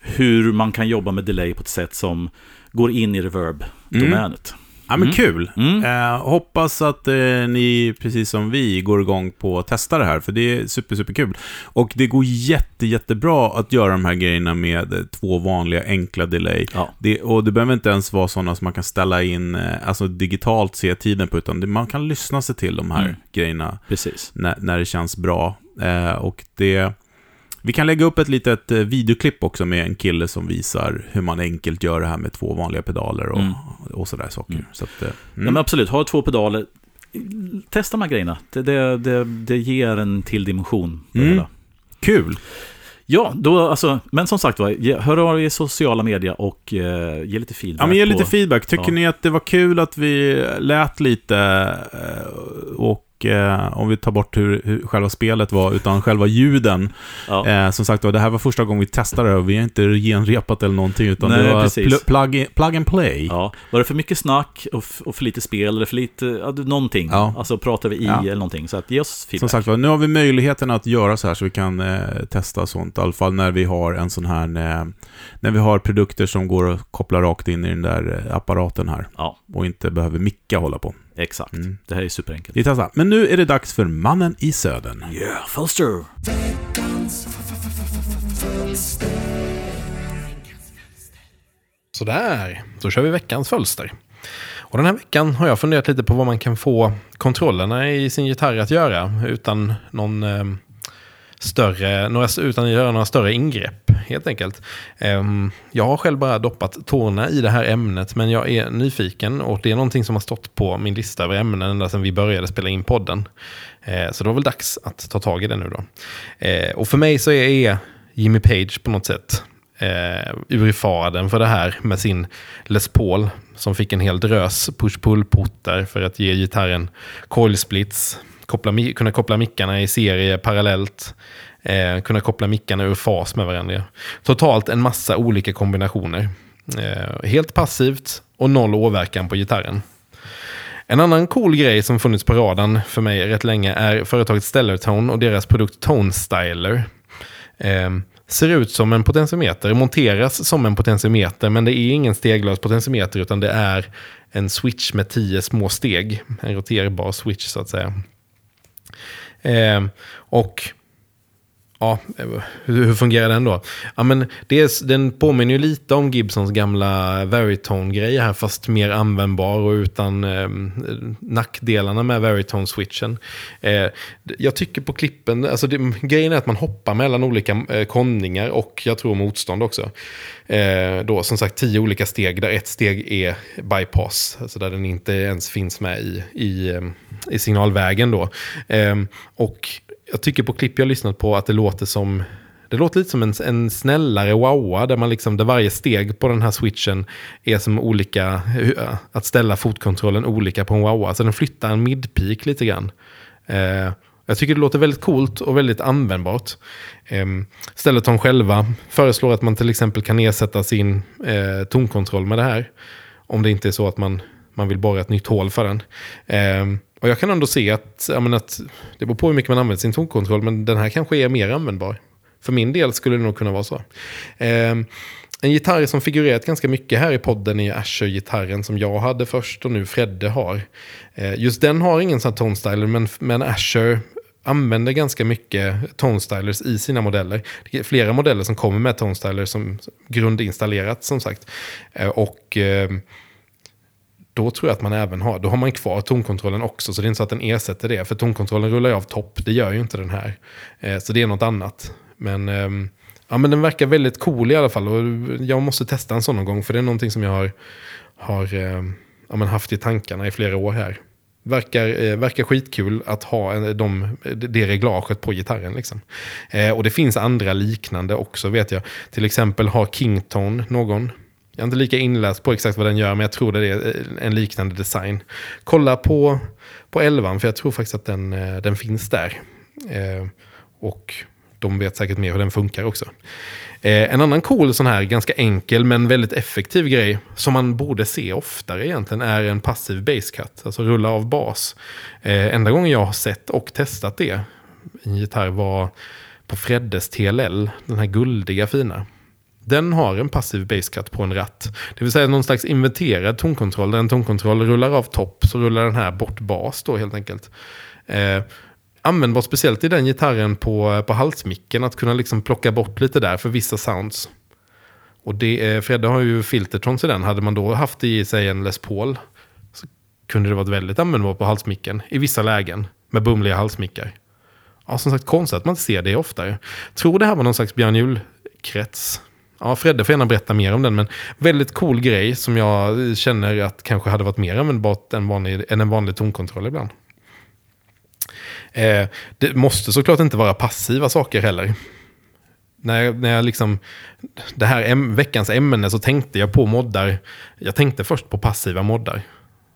hur man kan jobba med delay på ett sätt som går in i reverb-domänet. Ja, men kul. Mm. Eh, hoppas att eh, ni, precis som vi, går igång på att testa det här, för det är super, super kul. Och det går jätte, jättebra att göra de här grejerna med eh, två vanliga enkla delay. Ja. Det, och det behöver inte ens vara sådana som man kan ställa in, eh, alltså digitalt se tiden på, utan det, man kan lyssna sig till de här Mm. grejerna Precis. när, när det känns bra. Eh, och det... Vi kan lägga upp ett litet eh, videoklipp också med en kille som visar hur man enkelt gör det här med två vanliga pedaler och, Mm. och sådär saker. Mm. Så att, eh, Ja, mm. men absolut, ha två pedaler. Testa de här grejerna. Det, det, det, det ger en till dimension. På Mm. Kul! Ja, då, alltså, men som sagt var, hör av er i sociala medier och eh, ge lite feedback. Ja, men ge på- lite feedback. Tycker Ja. ni att det var kul att vi lät lite eh, och eh, om vi tar bort hur, hur själva spelet var, utan själva ljuden. Ja. Eh, som sagt var, det här var första gången vi testade det vi har inte genrepat eller någonting, utan Nej, det var pl- plug, plug and play. Ja, var det för mycket snack och, och för lite spel eller för lite, ja, någonting? Ja. Alltså pratar vi i Ja. eller någonting? Så att ge oss feedback. Som sagt var, nu har vi möjligheten att göra så här så vi kan eh, testa sånt. I alla fall när vi har en sån här, eh, när vi har produkter som går att koppla rakt in i den där eh, apparaten här. Ja, Och inte behöver micka hålla på. Exakt. Mm. Det här är superenkelt. Vi testar. Men nu är det dags för Mannen i Södern. Yeah, Fulster! Sådär, då kör vi veckans fölster. Och den här veckan har jag funderat lite på vad man kan få kontrollerna i sin gitarr att göra utan någon eh, större, några, utan att göra några större ingrepp helt enkelt. Ehm, jag har själv bara doppat tårna i det här ämnet men jag är nyfiken och det är någonting som har stått på min lista över ämnen ända sedan vi började spela in podden. Ehm, så det var väl dags att ta tag i det nu då. Ehm, och för mig så är, Jimmy Page på något sätt eh, för det här med sin Les Paul som fick en hel drös push-pull-portar för att ge gitarren coil splits, koppla, kunna koppla mickarna i serie parallellt, eh, kunna koppla mickarna ur fas med varandra. Totalt en massa olika kombinationer. Eh, helt passivt och noll åverkan på gitarren. En annan cool grej som funnits på radarn för mig rätt länge är företaget Stellartone och deras produkt Tone Styler. Eh, ser ut som en potentiometer, monteras som en potentiometer, men det är ingen steglös potentiometer utan det är en switch med tio små steg. En roterbar switch så att säga. Eh, och Ja, hur, hur fungerar den då? Ja, men det är, den påminner ju lite om Gibsons gamla Veritone-grej här, fast mer användbar och utan eh, nackdelarna med Veritone-switchen. Eh, jag tycker på klippen, alltså det, grejen är att man hoppar mellan olika eh, konningar och jag tror motstånd också. Eh, då som sagt tio olika steg, där ett steg är bypass, alltså där den inte ens finns med i, i, ehm, i signalvägen då. Eh, och jag tycker på klipp jag har lyssnat på att det låter som det låter lite som en, en snällare wowa där, man liksom, där varje steg på den här switchen är som olika, att ställa fotkontrollen olika på en wowa. Så den flyttar en midpeak lite grann. Eh, jag tycker det låter väldigt coolt och väldigt användbart. Eh, Stelleton själva föreslår att man till exempel kan ersätta sin eh, tonkontroll med det här. Om det inte är så att man, man vill borra ett nytt hål för den. Eh, och jag kan ändå se att, jag menar, att det beror på hur mycket man använder sin tonkontroll, men den här kanske är mer användbar. För min del skulle det nog kunna vara så. Eh, en gitarr som figurerat ganska mycket här i podden är Asher-gitarren som jag hade först och nu Fredde har. Eh, just den har ingen sån här tonstyler, men, men Asher använder ganska mycket tonstylers i sina modeller. Det är flera modeller som kommer med tonestylers som grundinstallerat som sagt. Eh, och... Ehm, då tror jag att man även har, då har man kvar tonkontrollen också. Så det är inte så att den ersätter det. För tonkontrollen rullar ju av topp, det gör ju inte den här. Eh, så det är något annat. Men, eh, ja, men den verkar väldigt cool i alla fall. Och jag måste testa en sån någon gång. För det är någonting som jag har, har eh, ja, men haft i tankarna i flera år här. Verkar, eh, verkar skitkul att ha eh, de, det reglaget på gitarren. Liksom. Eh, och det finns andra liknande också vet jag. Till exempel har Kington någon. Jag är inte lika inläst på exakt vad den gör, men jag tror det är eh, en liknande design. Kolla på, på 11, för jag tror faktiskt att den, eh, den finns där. Eh, och de vet säkert mer hur den funkar också. Eh, en annan cool sån här ganska enkel men väldigt effektiv grej som man borde se oftare egentligen är en passiv basecut, Alltså rulla av bas. Eh, enda gången jag har sett och testat det i en gitarr var på Freddes TLL. Den här guldiga fina. Den har en passiv basscut på en ratt. Det vill säga någon slags inverterad tonkontroll. Där en tonkontroll rullar av topp så rullar den här bort bas då helt enkelt. Eh, användbar speciellt i den gitarren på, på halsmicken. Att kunna liksom plocka bort lite där för vissa sounds. Och det, eh, Fredde har ju filtertrons i den. Hade man då haft i sig en Les Paul så kunde det varit väldigt användbart på halsmicken i vissa lägen med bumliga halsmickar. Ja, som sagt konstigt att man inte ser det oftare. Tror det här var någon slags Björn krets Ja, Fredde får gärna berätta mer om den, men väldigt cool grej som jag känner att kanske hade varit mer användbart än, vanlig, än en vanlig tonkontroll ibland. Eh, det måste såklart inte vara passiva saker heller. När jag, när jag liksom, det här veckans ämne så tänkte jag på moddar. Jag tänkte först på passiva moddar.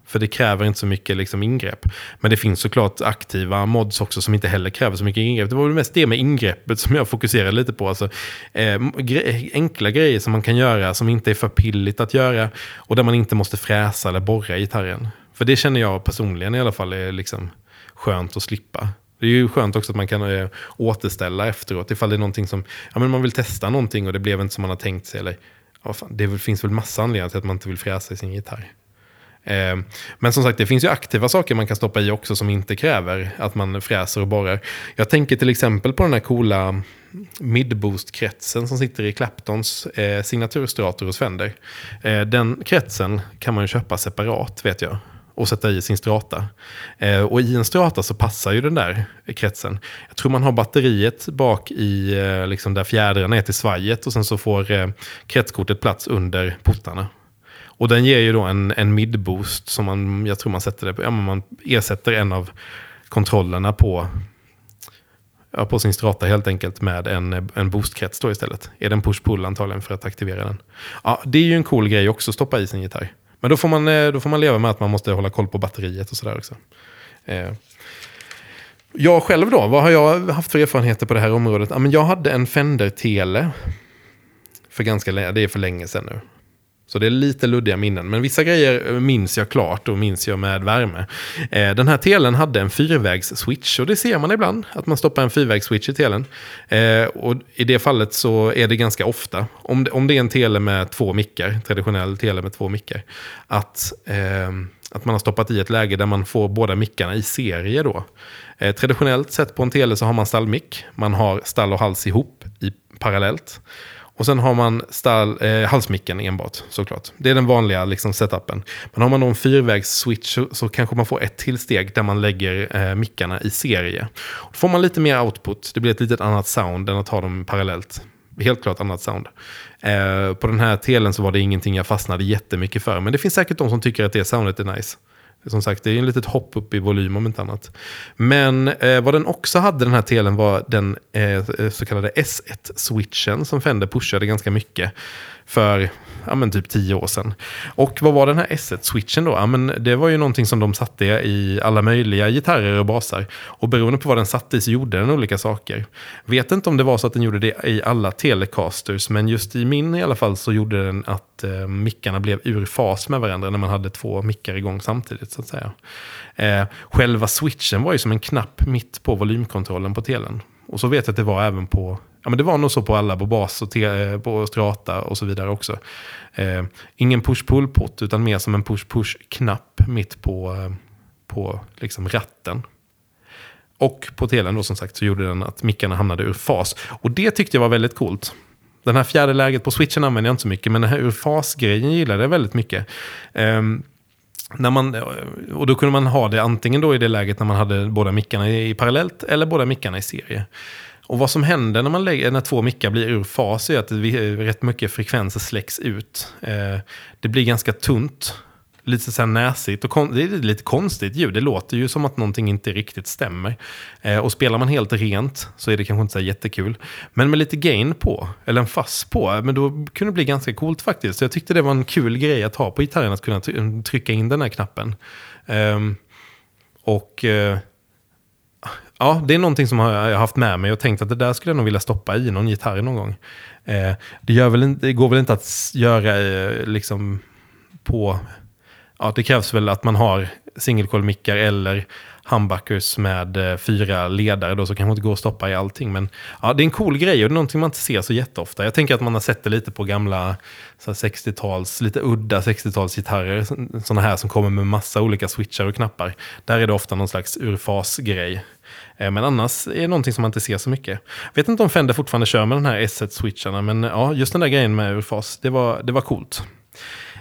För det kräver inte så mycket liksom ingrepp. Men det finns såklart aktiva mods också som inte heller kräver så mycket ingrepp. Det var väl mest det med ingreppet som jag fokuserade lite på. Alltså, eh, gre enkla grejer som man kan göra som inte är för pilligt att göra. Och där man inte måste fräsa eller borra i gitarren. För det känner jag personligen i alla fall är liksom skönt att slippa. Det är ju skönt också att man kan eh, återställa efteråt ifall det är någonting som, ja men man vill testa någonting och det blev inte som man har tänkt sig. Eller, ja, fan, det finns väl massa anledningar till att man inte vill fräsa i sin gitarr. Ehm, men som sagt, det finns ju aktiva saker man kan stoppa i också som inte kräver att man fräser och borrar. Jag tänker till exempel på den här coola midboost-kretsen som sitter i Claptons eh, signaturstrator hos Fender. Eh, den kretsen kan man ju köpa separat vet jag och sätta i sin strata. Eh, och i en strata så passar ju den där kretsen. Jag tror man har batteriet bak i eh, liksom där fjädrarna är till svajet och sen så får eh, kretskortet plats under portarna. Och den ger ju då en, en midboost som man, jag tror man sätter det på, ja, man ersätter en av kontrollerna på, ja, på sin strata helt enkelt med en, en boostkrets då istället. Är det en push-pull antagligen för att aktivera den. Ja, det är ju en cool grej också att stoppa i sin gitarr. Men då får, man, eh, då får man leva med att man måste hålla koll på batteriet och sådär också. Eh. Jag själv då, vad har jag haft för erfarenheter på det här området? Ja, men jag hade en Fender Tele. För ganska länge, det är för länge sedan nu. Så det är lite luddiga minnen. Men vissa grejer eh, minns jag klart och minns jag med värme. Eh, den här telen hade en fyrvägs-switch och det ser man ibland. Att man stoppar en fyrvägs-switch i telen. Eh, och i det fallet så är det ganska ofta. Om det, om det är en tele med två mickar, traditionell tele med två mickar. Att, eh, att man har stoppat i ett läge där man får båda mickarna i serie då. Eh, traditionellt sett på en tele så har man stallmick. Man har stall och hals ihop i parallellt. Och sen har man stall, eh, halsmicken enbart såklart. Det är den vanliga liksom, setupen. Men har man någon fyrvägs-switch så, så, kanske man får ett till steg där man lägger eh, mickarna i serie. Då får man lite mer output. Det blir ett litet annat sound än att ha dem parallellt. Helt klart annat sound. Eh, på den här telen så var det ingenting jag fastnade jättemycket för. Men det finns säkert de som tycker att det soundet är nice. Som sagt, det är ju en litet hopp upp i volym om inte annat. Men eh, vad den också hade den här telen var den eh, så kallade S1-switchen som Fender pushade ganska mycket för ja, men typ tio år sedan. Och vad var den här S1-switchen då? Ja, men det var ju någonting som de satte i alla möjliga gitarrer och basar. Och beroende på vad den satte i så gjorde den olika saker. Vet inte om det var så att den gjorde det i alla Telecasters, men just i min i alla fall så gjorde den att eh, mickarna blev ur fas med varandra när man hade två mickar igång samtidigt. så att säga. Eh, själva switchen var ju som en knapp mitt på volymkontrollen på telen. Och så vet jag att det var även på Ja, men det var nog så på alla, på bas och te, eh, på strata och så vidare också. Eh, ingen push-pull-pott, utan mer som en push-push-knapp mitt på, eh, på liksom ratten. Och på telen då som sagt så gjorde den att mickarna hamnade ur fas. Och det tyckte jag var väldigt coolt. Den här fjärde läget på switchen använder jag inte så mycket, men den här ur fas-grejen gillade jag väldigt mycket. Um, när man, eh, och då kunde man ha det antingen då i det läget när man hade båda mickarna i parallellt eller båda mickarna i serie. Och vad som händer när, man lägger, när två mickar blir ur fas är att rätt mycket frekvenser släcks ut. Eh, det blir ganska tunt lite så här näsigt och kon- det är lite konstigt ljud. Det låter ju som att någonting inte riktigt stämmer. Eh, och spelar man helt rent så är det kanske inte så jättekul. Men med lite gain på, eller en fass på, men då kunde det bli ganska coolt faktiskt. Så jag tyckte det var en kul grej att ha på gitarren, att kunna trycka in den här knappen. Ehm, eh, och... Ja, det är någonting som jag har haft med mig och tänkt att det där skulle jag nog vilja stoppa i någon gitarr någon gång. Eh, det, gör väl, det går väl inte att göra eh, liksom på ja, det krävs väl att man har singelkolmickar eller humbuckers med eh, fyra ledare då, så kanske inte gå att stoppa i allting. Men ja, det är en cool grej och det är någonting man inte ser så jätteofta. Jag tänker att man har sett det lite på gamla 60-tals, lite udda 60-talsgitarrer. Sådana här som kommer med massa olika switchar och knappar. Där är det ofta någon slags urfas-grej. Eh, men annars är det någonting som man inte ser så mycket. Jag vet inte om Fender fortfarande kör med den här S1-switcharna, men ja, just den där grejen med urfas, det var, det var coolt.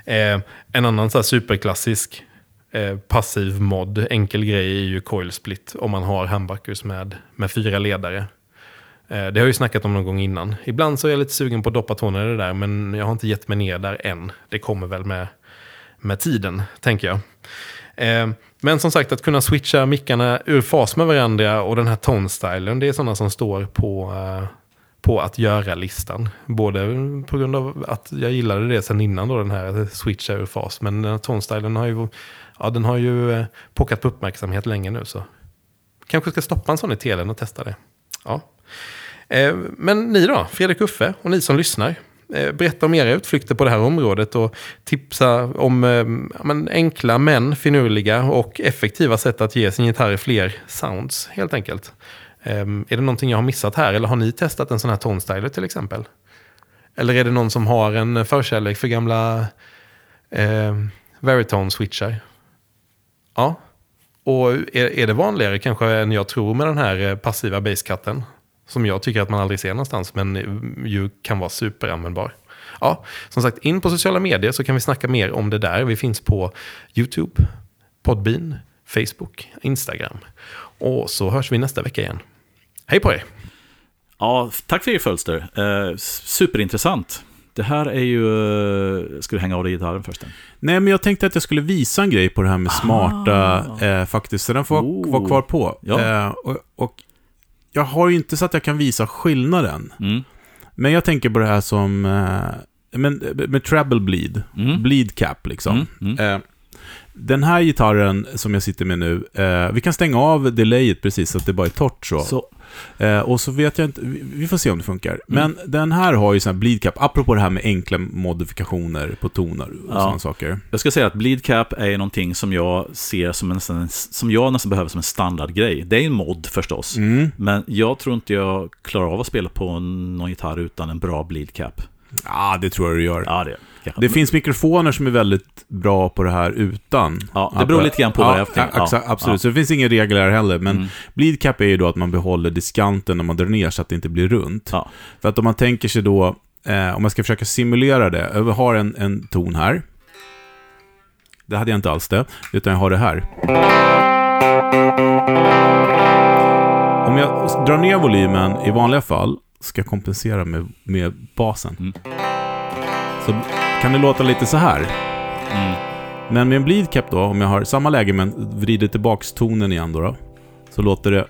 Eh, en annan så superklassisk eh, passiv mod, enkel grej, är ju coil split om man har humbuckers med, med fyra ledare. Eh, det har jag ju snackat om någon gång innan. Ibland så är jag lite sugen på att doppa tårna i det där, men jag har inte gett mig ner där än. Det kommer väl med, med tiden, tänker jag. Eh, men som sagt, att kunna switcha mickarna ur fas med varandra och den här tonstylen. det är sådana som står på, eh, på att göra-listan. Både på grund av att jag gillade det sen innan då, den här switcha ur fas. Men den här tonstylen har ju, ja, den har ju eh, pockat på uppmärksamhet länge nu. Så kanske ska stoppa en sån i telen och testa det. Ja. Eh, men ni då, Fredrik Uffe och ni som lyssnar. Eh, berätta om era utflykter på det här området och tipsa om eh, men, enkla men finurliga och effektiva sätt att ge sin gitarr fler sounds helt enkelt. Eh, är det någonting jag har missat här? Eller har ni testat en sån här tonstyler till exempel? Eller är det någon som har en förkärlek för gamla eh, Veritone-switchar? Ja. Och är, är det vanligare kanske än jag tror med den här passiva basekatten? Som jag tycker att man aldrig ser någonstans, men ju kan vara superanvändbar. Ja, som sagt, in på sociala medier så kan vi snacka mer om det där. Vi finns på YouTube, Podbean, Facebook, Instagram. Och så hörs vi nästa vecka igen. Hej på er! Ja, tack för er Fölster. Eh, superintressant. Det här är ju... Eh, ska du hänga av dig gitarren först? Nej, men jag tänkte att jag skulle visa en grej på det här med smarta, ah. eh, faktiskt. Så den får oh. vara kvar på. Ja. Eh, och, och, jag har ju inte så att jag kan visa skillnaden. Mm. Men jag tänker på det här som... Eh, men, med treble bleed. Mm. Bleed cap, liksom. Mm. mm. Eh, den här gitarren som jag sitter med nu, eh, vi kan stänga av delayet precis så att det bara är torrt så. så. Eh, och så vet jag inte, vi får se om det funkar. Mm. Men den här har ju sån här bleed cap, apropå det här med enkla modifikationer på toner och ja. sådana saker. Jag ska säga att bleed cap är någonting som jag ser som en, som jag nästan behöver som en standardgrej. Det är en mod förstås, mm. men jag tror inte jag klarar av att spela på någon gitarr utan en bra bleed cap. Ja, det tror jag du gör. Ja, det det finns mikrofoner som är väldigt bra på det här utan. Ja, det beror lite grann på vad jag tänker. Ja, absolut, så det finns ingen regel här heller. Men mm. bleed cap är ju då att man behåller diskanten när man drar ner så att det inte blir runt. För att om man tänker sig då, eh, om man ska försöka simulera det. Jag har en, en ton här. Det hade jag inte alls det, utan jag har det här. Om jag drar ner volymen i vanliga fall, ska jag kompensera med, med basen. Mm. Så kan det låta lite så här. Mm. Men med en bleed cap då, om jag har samma läge men vrider tillbaks tonen igen då, då så låter det...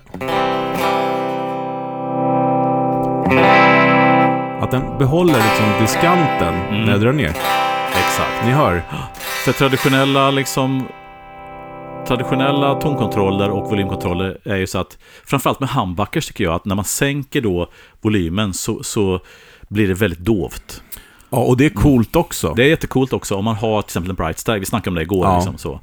Att den behåller liksom diskanten mm. när jag drar ner. Exakt. Ni hör. För traditionella liksom traditionella tonkontroller och volymkontroller är ju så att framförallt med humbuckers tycker jag att när man sänker då volymen så, så blir det väldigt dovt. Ja, och det är coolt också. Det är jättecoolt också om man har till exempel en Bright Style. Vi snackade om det igår. Ja. Liksom, så.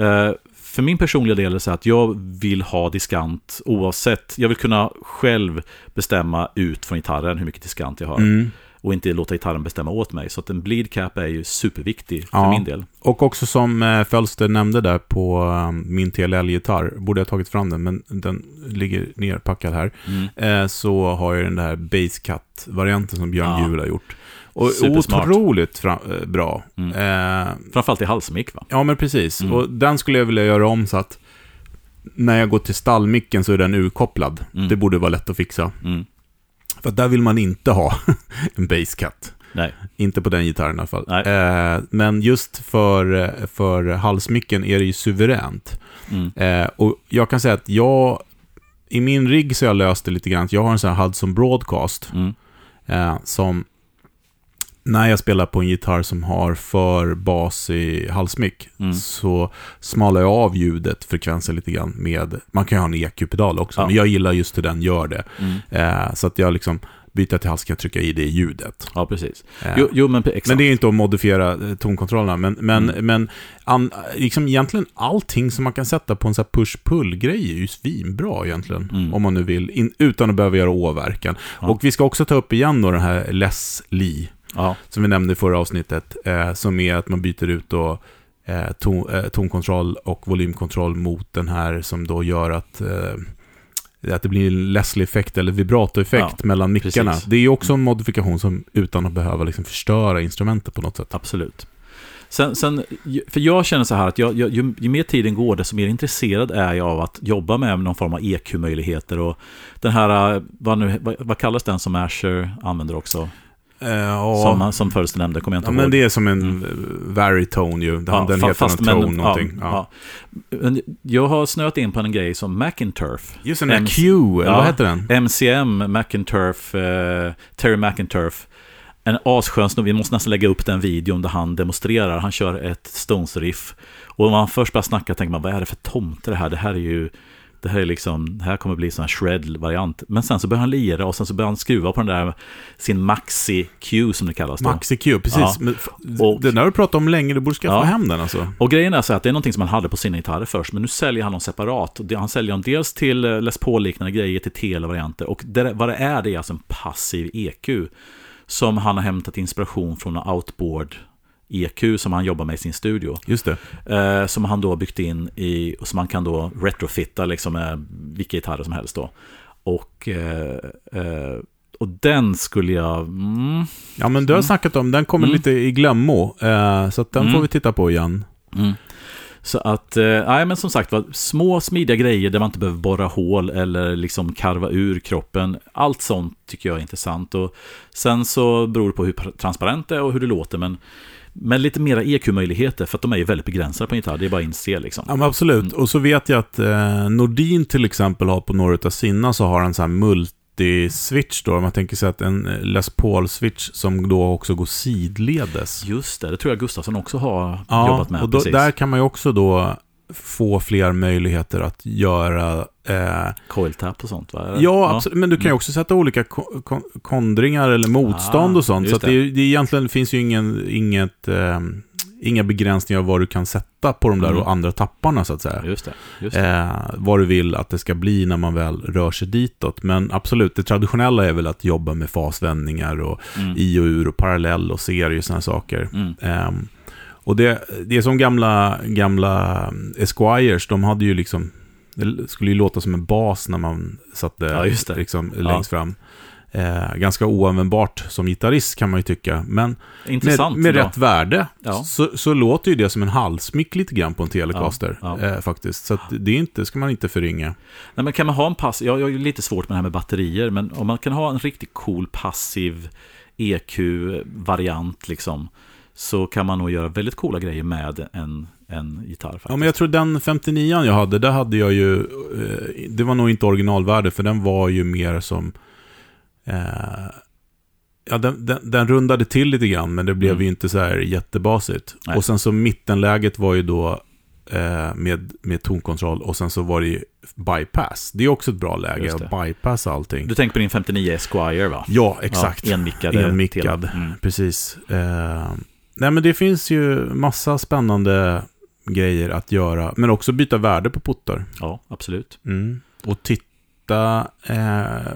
Uh, för min personliga del är det så att jag vill ha diskant oavsett. Jag vill kunna själv bestämma ut från gitarren hur mycket diskant jag har. Mm. Och inte låta gitarren bestämma åt mig. Så att en bleed cap är ju superviktig för ja. min del. Och också som eh, Fölster nämnde där på um, min TLL-gitarr. Borde jag tagit fram den, men den ligger nerpackad här. Mm. Eh, så har jag den där basscut-varianten som Björn ja. Juhl har gjort. Och Supersmart. otroligt fram, eh, bra. Mm. Eh, Framförallt i halsmick va? ja, men precis. Mm. Och den skulle jag vilja göra om så att när jag går till stallmicken så är den urkopplad. Mm. Det borde vara lätt att fixa. Mm. För där vill man inte ha en basscut. Nej. Inte på den gitarren i alla fall. Eh, men just för, för halsmicken är det ju suveränt. Mm. Eh, och jag kan säga att jag, i min rigg så har jag löst det lite grann. Jag har en sån här Hudson Broadcast Mm. eh, som när jag spelar på en gitarr som har för bas i halsmick Mm. så smalar jag av ljudet, frekvensen lite grann med, man kan ju ha en EQ-pedal också, Ja. men jag gillar just hur den gör det. Mm. Eh, så att jag liksom byter till hals kan jag trycka i det ljudet. Ja, precis. Eh, Jo, jo men exakt. men det är inte att modifiera eh, tonkontrollerna, men, men, Mm. men an, liksom egentligen allting som man kan sätta på en sån här push-pull-grej är ju svinbra egentligen. Mm. Om man nu vill, in, utan att behöva göra åverkan. Ja. Och vi ska också ta upp igen då den här Les Lee, Ja, som vi nämnde i förra avsnittet, eh, som är att man byter ut då eh, ton, eh, tonkontroll och volymkontroll mot den här som då gör att eh, att det blir en Leslie-effekt eller vibrato-effekt Ja, mellan mickarna. precis. Det är ju också en modifikation som utan att behöva liksom förstöra instrumentet på något sätt. absolut. Sen, sen, för jag känner så här att jag, jag, ju, ju mer tiden går, desto mer intresserad är jag av att jobba med någon form av EQ-möjligheter. Och den här, eh, vad, nu, vad, vad kallas den som Asher använder också? Eh, ja. Som, som först nämnde, kommer jag inte Ja, ihåg. men det är som en Mm. mm. varitone ju. Den, Ja, den heter fast- men- tone någonting. Ja, ja. Jag har snöat in på en grej som Macinturf. Just den MC Q, eller vad heter den? MCM, Macinturf, eh, Terry Macinturf. En asskön snubbe, vi måste nästan lägga upp den videon där han demonstrerar. Han kör ett Stones-riff. Och när man först börjar snacka tänker man, vad är det för tomte det här? Det här är ju, det här är liksom, det här kommer bli sån här shred-variant. Men sen så börjar han lira och sen så börjar han skruva på den där, sin Maxi Q som det kallas då. Maxi Q, precis. Ja. Och- den har du pratat om länge, du borde skaffa Ja. hem den alltså. Och grejen är så att det är någonting som han hade på sina gitarrer först, men nu säljer han dem separat. Han säljer dem dels till eh, Les Paul-liknande grejer, till tele-varianter. Och det, vad det är, det är alltså en passiv EQ. Som han har hämtat inspiration från en outboard EQ som han jobbar med i sin studio. Just det. Eh, som han då har byggt in i, och som man kan då retrofitta liksom med vilka gitarrer som helst då. Och, eh, eh, och den skulle jag... Mm, Ja, men du har Mm. snackat om, den kommer Mm. lite i glömmo. Eh, så att den Mm. får vi titta på igen. Mm. Så att, eh, nej men som sagt var, små smidiga grejer där man inte behöver borra hål eller liksom karva ur kroppen. Allt sånt tycker jag är intressant. Och sen så beror det på hur transparent det är och hur det låter. Men, men lite mera EQ-möjligheter, för att de är ju väldigt begränsade på en gitarr. Det är bara att inse liksom. Ja, absolut. Mm. Och så vet jag att eh, Nordin till exempel har på några av sina så har en sån här multi-switch då. Om man tänker sig att en eh, Les Paul-switch som då också går sidledes. Just det, det tror jag Gustafsson också har Ja, jobbat med. och då, där kan man ju också då få fler möjligheter att göra... Eh, Coil tap och sånt va? Ja, absolut. Men du kan ju Mm. också sätta olika ko- kon- kondringar eller motstånd Ah, och sånt. Så det, det är egentligen finns ju ingen, inget, eh, inga begränsningar vad du kan sätta på de där Mm. och andra tapparna så att säga. Just det, just det. Eh, vad du vill att det ska bli när man väl rör sig ditåt. Men absolut, det traditionella är väl att jobba med fasvändningar och Mm. i och ur och parallell och serie och sådana saker. Mm. Ehm, och det, det är som gamla, gamla Esquires, de hade ju liksom, det skulle ju låta som en bas när man satte Ja. Liksom, Ja. längst fram. Eh, ganska oanvändbart som gitarrist kan man ju tycka. Men med, Intressant. med bra. rätt värde Ja. så, så låter ju det som en halsmick lite grann på en Telecaster. Ja, ja. Eh, faktiskt. Så det är inte, ska man inte förringa. Nej, men kan man ha en passiv, jag, jag är lite svårt med det här med batterier, men om man kan ha en riktigt cool passiv EQ-variant liksom, så kan man nog göra väldigt coola grejer med en, en gitarr. Faktiskt. Ja, men jag tror den 59 jag hade, där hade jag ju, eh, det var nog inte originalvärde, för den var ju mer som, eh, ja, den, den, den rundade till lite grann, men det blev Mm. ju inte så här jättebasigt. Nej. Och sen så mittenläget var ju då eh, med, med tonkontroll, och sen så var det ju bypass. Det är också ett bra läge, att bypassa allting. Du tänker på din 59 Esquire va? Ja, exakt. Ja, enmickad. Enmickad. Mm. Precis. Eh, nej, men det finns ju massa spännande grejer att göra, men också byta värde på puttar. Ja, absolut. Mm. Och titta, eh,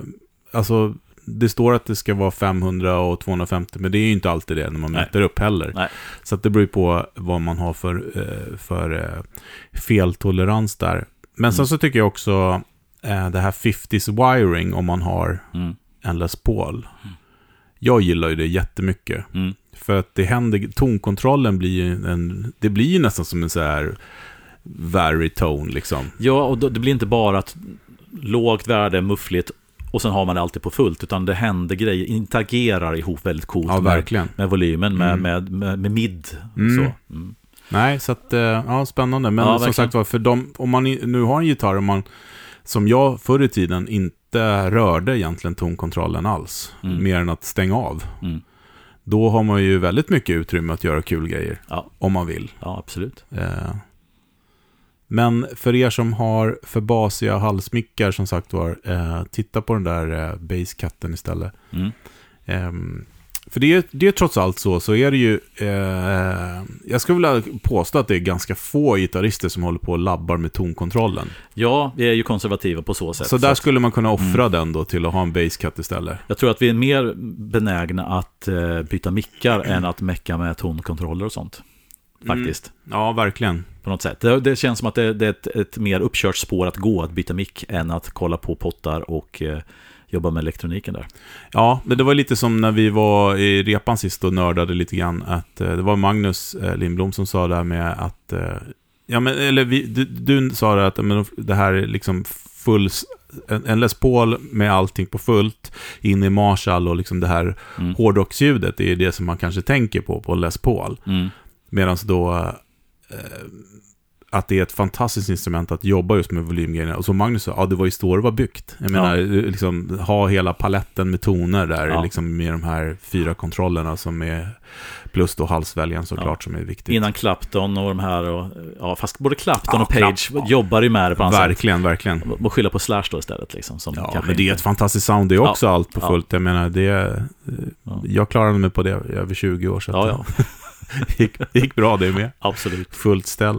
alltså det står att det ska vara 500 och 250, men det är ju inte alltid det när man Nej. mäter upp heller. Nej. Så det beror ju på vad man har för, eh, för eh, feltolerans där. Men sen Mm. så tycker jag också eh, det här 50s wiring om man har Mm. en Les Paul. Mm. Jag gillar ju det jättemycket. Mm. För att det händer, tonkontrollen blir ju en, det blir ju nästan som en så här varitone liksom. Ja, och då, det blir inte bara att lågt värde, muffligt och sen har man det alltid på fullt, utan det händer grejer, interagerar ihop väldigt coolt Ja, med, med volymen, med, Mm. med, med, med mid. Mm. Så. Mm. Nej, så att, eh, ja, spännande. Men Ja, som verkligen. sagt var, för de, om man nu har en gitarr och man, som jag förr i tiden, inte rörde egentligen tonkontrollen alls, Mm. mer än att stänga av. Då har man ju väldigt mycket utrymme att göra kul grejer, Ja. om man vill. ja, absolut. Eh, Men för er som har för basiga halsmickar, som sagt var, eh, titta på den där eh, basscutten istället. Mm. Ehm, för det är, det är trots allt så, så är det ju, eh, jag skulle vilja påstå att det är ganska få gitarrister som håller på och labbar med tonkontrollen. Ja, vi är ju konservativa på så sätt. Så där att skulle man kunna offra Mm. den då till att ha en basscut istället. Jag tror att vi är mer benägna att eh, byta mickar än att mecka med tonkontroller och sånt. Faktiskt. Ja, verkligen. På något sätt. Det, det känns som att det, det är ett, ett mer uppkört spår att gå, att byta mick, än att kolla på pottar och eh, jobba med elektroniken där. Ja, men det var lite som när vi var i repan sist och nördade lite grann. Att eh, det var Magnus eh, Lindblom som sa det här med att... Eh, ja, men eller vi, du, du sa det att men, det här är liksom full... En, en Les Paul med allting på fullt, in i Marshall och liksom det här Mm. hårdrocksljudet, det är det som man kanske tänker på på en Les Paul. Mm. Medan då... Eh, att det är ett fantastiskt instrument att jobba just med volymgrejerna. Och som Magnus sa, ja det var ju så det var byggt. Jag Ja. menar, liksom, ha hela paletten med toner där, Ja. liksom med de här fyra kontrollerna som är, plus då halsväljaren såklart som är viktigt. Innan Clapton och de här, och, ja, fast både Clapton Ja, och Page Clap- jobbar ju med det på annat sätt. Verkligen, verkligen. Och skylla på Slash då istället liksom. Som Ja, men det är inte- ett fantastiskt sound det är också, allt på Ja. fullt. Jag menar, det... eh, Ja. Jag klarade mig på det i över 20 år, så Ja, ja, det gick, gick bra det med. absolut. fullt ställ.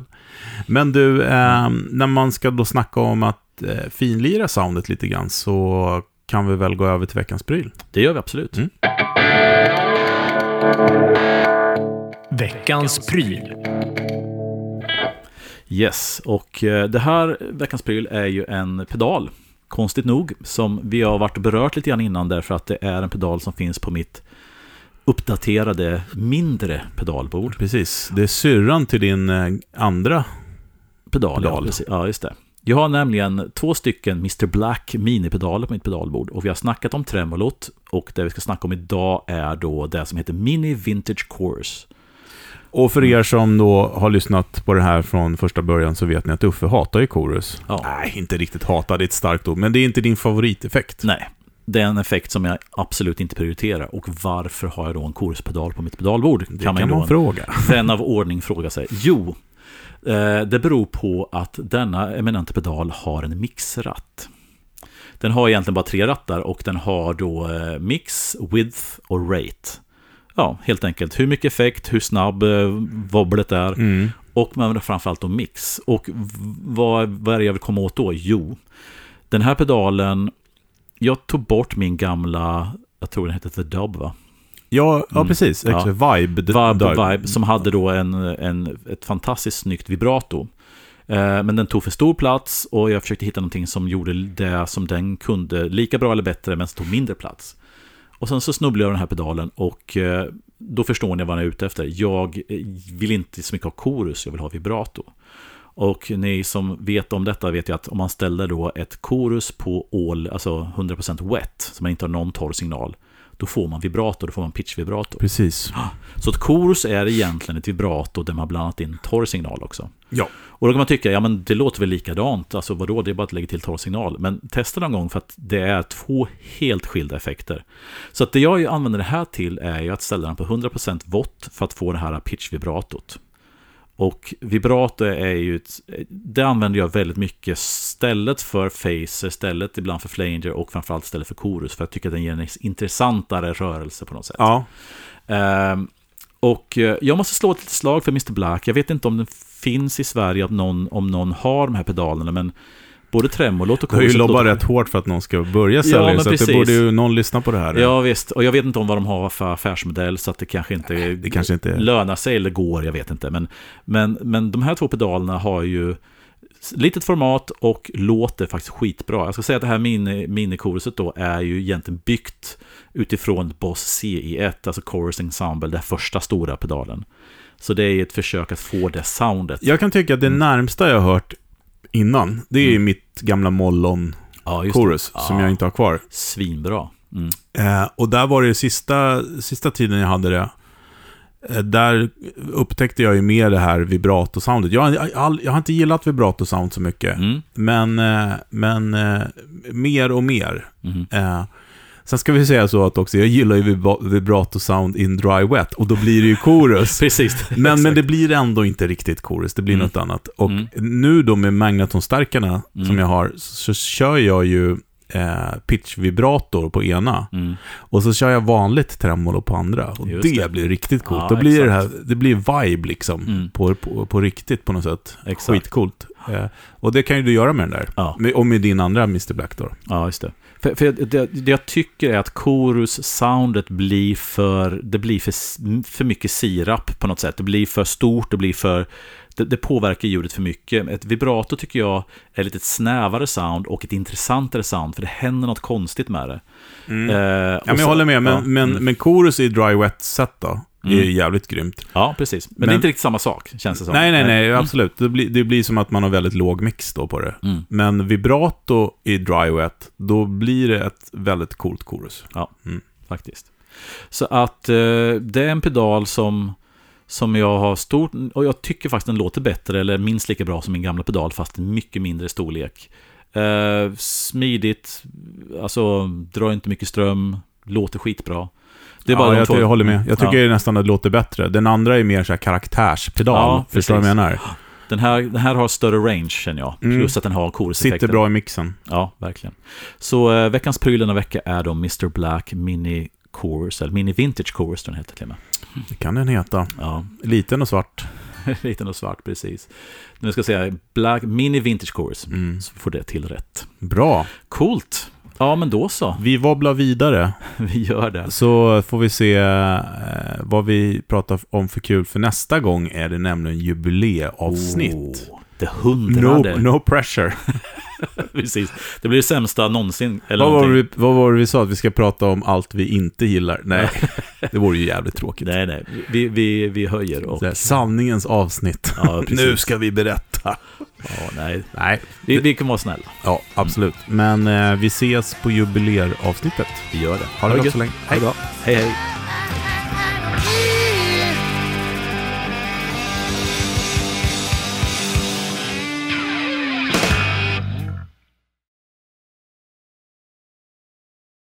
Men du, eh, när man ska då snacka om att eh, finlira soundet lite grann så kan vi väl gå över till veckans pryl. Det gör vi absolut. Mm. Veckans pryl. Yes, och eh, det här veckans pryl är ju en pedal. Konstigt nog, som vi har varit berört lite grann innan därför att det är en pedal som finns på mitt uppdaterade mindre pedalbord. Precis, det är syrran till din eh, andra. Pedal, Ja, Pedal. precis. ja, just det. Jag har nämligen två stycken Mr. Black minipedaler på mitt pedalbord och vi har snackat om tremolot och det vi ska snacka om idag är då det som heter Mini Vintage Course. Och för er som då har lyssnat på det här från första början så vet ni att Uffe hatar ju chorus. Ja. Nej, inte riktigt hatar, det är ett starkt ord, men det är inte din favoriteffekt. Nej, det är en effekt som jag absolut inte prioriterar. Och varför har jag då en chorus-pedal på mitt pedalbord? Det kan man, då fråga. vän av ordning fråga sig. Jo, eh, det beror på att denna eminenta pedal har en mixratt. Den har egentligen bara tre rattar och den har då eh, mix, width och rate. Ja, helt enkelt hur mycket effekt, hur snabb eh, wobblet är Mm. och men framförallt då mix. Och vad, vad är det jag vill komma åt då? Jo, den här pedalen, jag tog bort min gamla, jag tror den hette The Dub va? Ja, ja, Mm. precis. Ja. Vibe. Vibe. Vibe som hade då en, en, ett fantastiskt snyggt vibrato. Eh, Men den tog för stor plats och jag försökte hitta någonting som gjorde det som den kunde lika bra eller bättre men som tog mindre plats. Och sen så snubblade jag över den här pedalen och eh, då förstår ni vad jag är ute efter. Jag eh, vill inte så mycket ha chorus, jag vill ha vibrato. Och ni som vet om detta vet ju att om man ställer då ett chorus på all, alltså 100% wet, så man inte har någon torr signal, då får man vibrato, då får man pitch-vibrato. Precis. Så ett chorus är egentligen ett vibrato där man blandat in torr signal också. Ja. Och då kan man tycka, ja men det låter väl likadant, alltså vadå, det är bara att lägga till torr signal. Men testa någon gång för att det är två helt skilda effekter. Så att det jag använder det här till är ju att ställa den på 100% vått för att få det här pitch-vibratot. Och vibrato är ju, ett, det använder jag väldigt mycket stället för phaser, stället ibland för flanger och framförallt stället för chorus. För jag tycker att den ger en intressantare rörelse på något sätt. Ja. Ehm, och eh, jag måste slå ett litet slag för Mr. Black. Jag vet inte om den finns i Sverige, om någon, om någon har de här pedalerna, men både tremolot och Du låter- rätt hårt för att någon ska börja sälja, Ja, så att det borde ju någon lyssna på det här. Ja, visst. Och jag vet inte om vad de har för affärsmodell, så att det kanske inte, det kanske inte- lönar sig eller går, jag vet inte. Men, men, men de här två pedalerna har ju Litet format och låter faktiskt skitbra. Jag ska säga att det här mini, minikoruset då är ju egentligen byggt utifrån Boss CE1, alltså Chorus Ensemble, den första stora pedalen. Så det är ett försök att få det soundet. Jag kan tycka att det närmsta jag har hört innan, det är mitt gamla Mollon Ja, som Ja. jag inte har kvar. Svinbra. Mm. Eh, och där var det sista, sista tiden jag hade det. Eh, där upptäckte jag ju mer det här vibrato-soundet. Jag, jag, jag har inte gillat vibrato-sound så mycket. Mm. Men, eh, men eh, mer och mer. Mhm. Sen ska vi säga så att också, jag gillar ju vibra- vibrato-sound in dry wet. Och då blir det ju chorus. Precis. Men, men det blir ändå inte riktigt chorus, det blir Mm. något annat. Och Mm. nu då med magnetonstarkarna Mm. som jag har, så, kör jag ju eh, pitch-vibrator på ena. Mm. Och så kör jag vanligt tremolo på andra. Och det, det. blir riktigt coolt. Ja, Då blir det här, det blir vibe liksom. Mm. På, på, på riktigt på något sätt. Exakt. Skitcoolt. Eh, och det kan ju du göra med den där. Ja. Och med din andra Mr. Black då. Ja, just det. För, för det, det jag tycker är att chorus-soundet blir för, det blir för, för mycket sirap på något sätt. Det blir för stort, det blir för, det, det påverkar ljudet för mycket. Ett vibrato tycker jag är lite ett snävare sound och ett intressantare sound, för det händer något konstigt med det. Eh, Ja, men jag så- håller med, men, ja, men, mm. men chorus i dry wet-set då, är ju Mm. jävligt grymt. Ja, precis. Men, det Men- är inte riktigt samma sak, känns det som. Nej, nej, nej, Mm. absolut. Det blir, det blir som att man har väldigt låg mix då på det. Mm. Men vibrato i dry wet, då blir det ett väldigt coolt chorus. faktiskt. Så att eh, det är en pedal som, som jag har stort, och jag tycker faktiskt den låter bättre, eller minst lika bra som min gamla pedal, fast mycket mindre storlek. Eh, smidigt, alltså drar inte mycket ström, låter skitbra. Det är bara ja, de jag, två- jag håller med. Jag tycker Ja. nästan att det låter bättre. Den andra är mer så här karaktärspedal. Ja, förstår du vad jag menar? Den här, den här har större range, känner jag. Mm. Plus att den har choruseffekten. Sitter bra i mixen. Ja, verkligen. Så eh, veckans pryl denna vecka är då Mr. Black Mini Chorus, eller Mini Vintage Chorus, den heter till och med. Det kan den heta. Ja, Liten och svart. Liten och svart, precis. Nu ska jag säga Black Mini Vintage Chorus, Mm. så får det till rätt. Bra. Coolt! Ja, men då så. Vi wobblar vidare. Vi gör det. Så får vi se eh, vad vi pratar om för kul. För nästa gång är det nämligen jubileavsnitt. Oh, det hundrade. No, no pressure. Precis. Det blir det sämsta någonsin. Eller Vad var, någonting. det vi, vad var det vi sa? Att vi ska prata om allt vi inte gillar? Nej, det vore ju jävligt tråkigt. Nej, nej. Vi, vi, vi höjer och... Här, sanningens avsnitt. Ja, nu ska vi berätta. Ja, nej. Nej, Vi, vi kan vara snälla. ja, absolut. Men eh, vi ses på jubileeravsnittet. Vi gör det. Ha det gott gött. så länge. Ha det bra. Hej, hej.